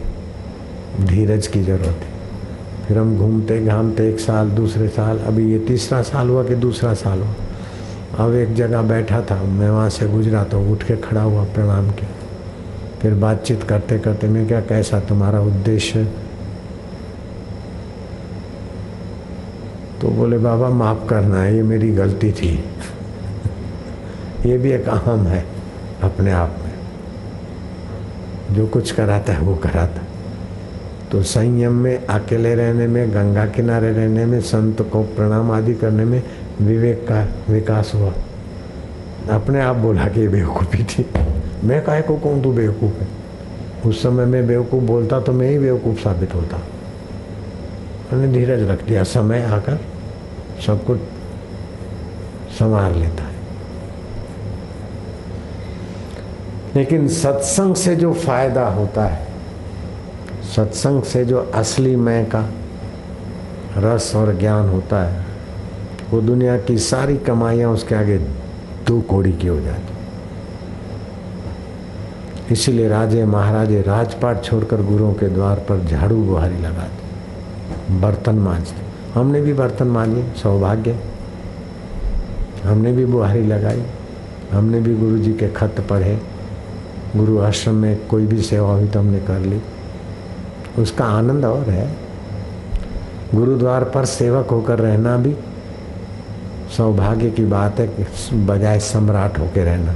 धीरज की ज़रूरत थी। फिर हम घूमते घामते एक साल, दूसरे साल, अभी ये तीसरा साल हुआ कि दूसरा साल हुआ। अब एक जगह बैठा था, मैं वहाँ से गुजरा तो उठ के खड़ा हुआ प्रणाम किया। फिर बातचीत करते करते मैं क्या, कैसा तुम्हारा उद्देश्य? तो बोले, बाबा, माफ़ करना है ये मेरी गलती थी। (laughs) ये भी एक अहम है अपने आप में। जो कुछ कराता है, वो कराता। तो संयम में, अकेले रहने में, गंगा किनारे रहने में, संत को प्रणाम आदि करने में विवेक का विकास हुआ। अपने आप बोला कि बेवकूफ़ी थी। मैं कहे को कहूँ, तू बेवकूफ़ है। उस समय मैं बेवकूफ़ बोलता तो मैं ही बेवकूफ़ साबित होता। मैंने धीरज रख दिया समय आकर सब कुछ संवार लेता है। लेकिन सत्संग से जो फ़ायदा होता है, सत्संग से जो असली मैं का रस और ज्ञान होता है, वो दुनिया की सारी कमाइयाँ उसके आगे दो कोड़ी की हो जाती इसीलिए राजे महाराजे राजपाट छोड़कर गुरुओं के द्वार पर झाड़ू बुहारी लगाते बर्तन मांजते हमने भी बर्तन मांजे, सौभाग्य। हमने भी बुहारी लगाई। हमने भी गुरु जी के खत पढ़े। गुरु आश्रम में कोई भी सेवा हुई तो हमने कर ली। उसका आनंद और है। गुरुद्वार पर सेवक होकर रहना भी सौभाग्य की बात है कि बजाय सम्राट होकर रहना।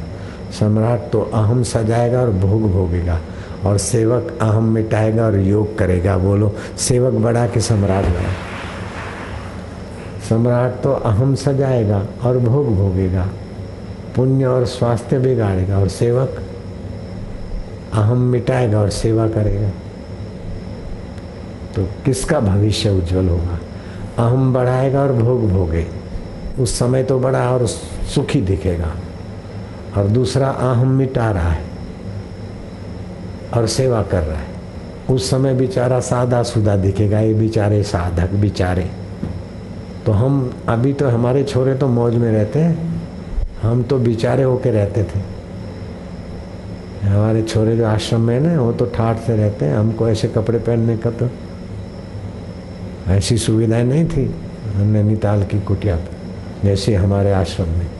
सम्राट तो अहम सजाएगा और भोग भोगेगा, और सेवक अहम मिटाएगा और योग करेगा। बोलो, सेवक बड़ा के सम्राट बड़ा सम्राट तो अहम सजाएगा और भोग भोगेगा, पुण्य और स्वास्थ्य बिगाड़ेगा, और सेवक अहम मिटाएगा और सेवा करेगा। तो किसका भविष्य उज्जवल होगा? अहम बढ़ाएगा और भोग भोगे। उस समय तो बड़ा और सुखी दिखेगा। और दूसरा अहम मिटा रहा है और सेवा कर रहा है। उस समय बेचारा सादा सुदा दिखेगा, ये बेचारे साधक, बेचारे। तो हम, अभी तो हमारे छोरे तो मौज में रहते हैं। हम तो बेचारे होके रहते थे। हमारे छोरे जो आश्रम में ना, वो तो ठाठ से रहते हैं। हमको ऐसे कपड़े पहनने का तो ऐसी सुविधाएँ नहीं थी। नैनीताल की कुटिया पे, जैसे हमारे आश्रम में।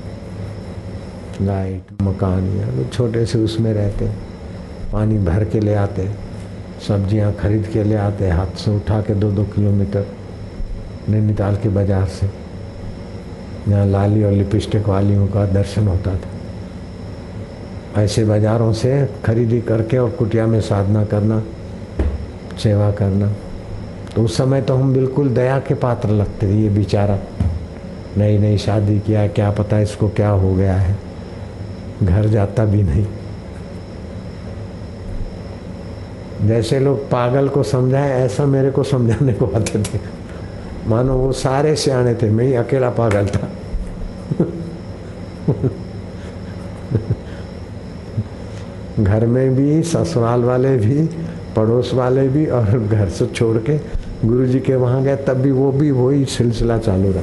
लाइट मकान, या तो छोटे से उसमें रहते पानी भर के ले आते सब्ज़ियाँ खरीद के ले आते हाथ से उठा के दो दो किलोमीटर नैनीताल के बाज़ार से। जहाँ लाली और लिपस्टिक वालियों का दर्शन होता था। ऐसे बाजारों से खरीदी करके और कुटिया में साधना करना, सेवा करना तो उस समय तो हम बिल्कुल दया के पात्र लगते थे, ये बेचारा। नई नई शादी किया, क्या पता इसको क्या हो गया है। घर जाता भी नहीं। जैसे लोग पागल को समझाए, ऐसा मेरे को समझाने को आते थे। मानो वो सारे सियाने थे, मैं ही अकेला पागल था। घर में भी, ससुराल वाले भी, पड़ोस वाले भी और घर से छोड़ के गुरु जी के वहाँ गए, तब भी वो भी वही सिलसिला चालू रहा।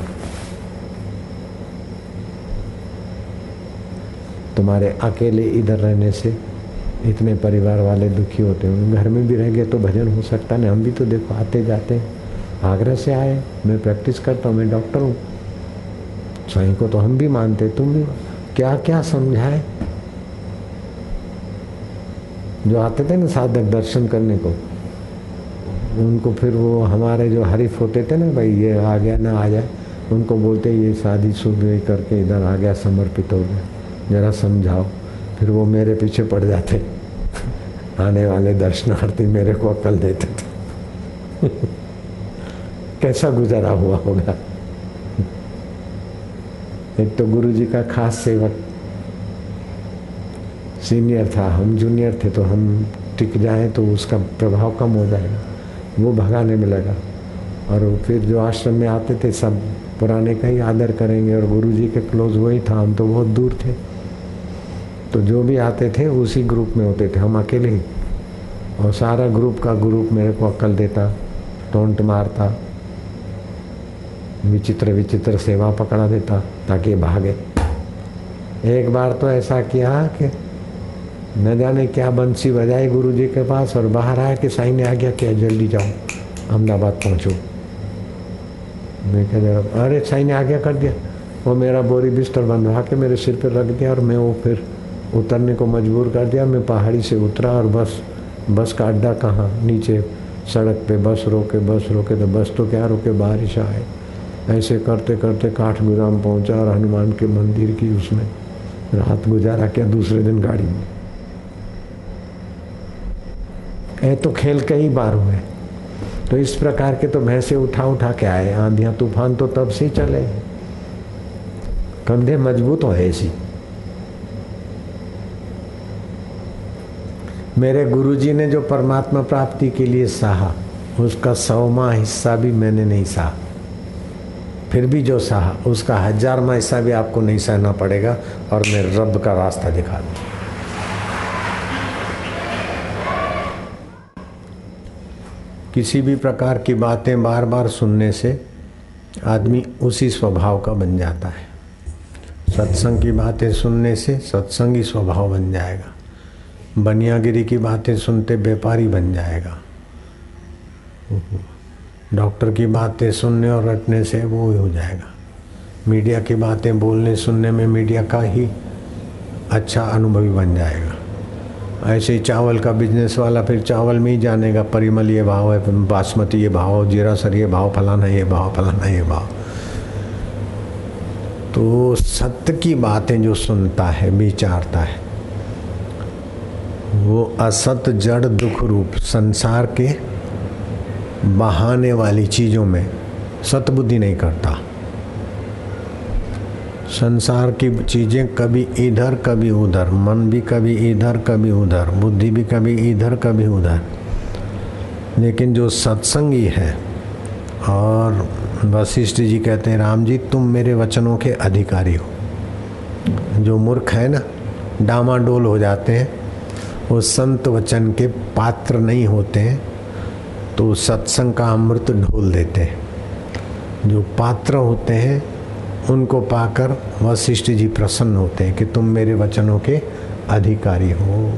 तुम्हारे अकेले इधर रहने से इतने परिवार वाले दुखी होते हैं घर में भी रह गए तो भजन हो सकता नहीं, हम भी तो देखो आते जाते हैं। आगरा से आए, मैं प्रैक्टिस करता हूँ, मैं डॉक्टर हूँ। स्वयं को तो हम भी मानते, तुम भी क्या क्या समझाए? जो आते थे ना साधक दर्शन करने को, उनको फिर वो हमारे जो हरीफ होते थे ना, भाई ये आ गया ना आ जाए, उनको बोलते ये शादी शुभ करके इधर आ गया, समर्पित हो गया। जरा समझाओ। फिर वो मेरे पीछे पड़ जाते। आने वाले दर्शनार्थी मेरे को अकल देते थे। कैसा गुजारा हुआ होगा? एक तो गुरु जी का खास सेवक। सीनियर था, हम जूनियर थे तो हम टिक जाएँ तो उसका प्रभाव कम हो जाएगा। वो भगाने में लगा। और फिर जो आश्रम में आते थे, सब पुराने का ही आदर करेंगे और गुरु जी के क्लोज वही था, हम तो बहुत दूर थे। तो जो भी आते थे, उसी ग्रुप में होते थे। हम अकेले ही। और सारा ग्रुप का ग्रुप मेरे को अक्ल देता, टोंट मारता, विचित्र विचित्र सेवा पकड़ा देता, ताकि भागे। एक बार तो ऐसा किया कि न जाने क्या बंसी बजाई गुरु जी के पास और बाहर आया कि साई ने आ गया क्या, जल्दी जाओ, अहमदाबाद पहुंचो। मैं कह अरे, साई ने आज्ञा कर दिया। वो मेरा बोरी बिस्तर बंधवा के मेरे सिर पर रख दिया और मैं वो फिर उतरने को मजबूर कर दिया। मैं पहाड़ी से उतरा और बस बस का अड्डा कहाँ? नीचे सड़क पे बस रोके बस रोके तो बस तो क्या रोके? बारिश आए। ऐसे करते करते काठगुराम पहुँचा और हनुमान के मंदिर की उसमें रात गुजारा क्या दूसरे दिन गाड़ी में। ए तो खेल कई बार हुए। तो इस प्रकार के तो भैंसे उठा उठा के आए। आंधियाँ, तूफ़ान तो तब से चले। कंधे मज़बूत हो ऐसी। मेरे गुरुजी ने जो परमात्मा प्राप्ति के लिए सहा, उसका सौमा हिस्सा भी मैंने नहीं सहा। फिर भी जो सहा, उसका हजारमा हिस्सा भी आपको नहीं सहना पड़ेगा और मैं रब का रास्ता दिखा दूँ। किसी भी प्रकार की बातें बार बार सुनने से आदमी उसी स्वभाव का बन जाता है। सत्संग की बातें सुनने से सत्संगी स्वभाव बन जाएगा। बनियागिरी की बातें सुनते व्यापारी बन जाएगा। डॉक्टर की बातें सुनने और रटने से वो ही हो जाएगा। मीडिया की बातें बोलने सुनने में मीडिया का ही अच्छा अनुभवी बन जाएगा। ऐसे ही चावल का बिज़नेस वाला फिर चावल में ही जानेगा, परिमल ये भाव है, बासमती ये भाव, जीरा सर ये भाव, फलाना ये भाव, फलाना ये भाव। तो सत्य की बातें जो सुनता है, विचारता है वो असत, जड़, दुख रूप संसार के बहाने वाली चीज़ों में सतबुद्धि नहीं करता। संसार की चीज़ें कभी इधर, कभी उधर, मन भी कभी इधर, कभी उधर, बुद्धि भी कभी इधर, कभी उधर। लेकिन जो सत्संगी है, और वशिष्ठ जी कहते हैं, राम जी, तुम मेरे वचनों के अधिकारी हो। जो मूर्ख है ना, डामाडोल हो जाते हैं। वो संत वचन के पात्र नहीं होते हैं तो सत्संग का अमृत ढोल देते हैं। जो पात्र होते हैं, उनको पाकर वशिष्ठ जी प्रसन्न होते हैं कि तुम मेरे वचनों के अधिकारी हो।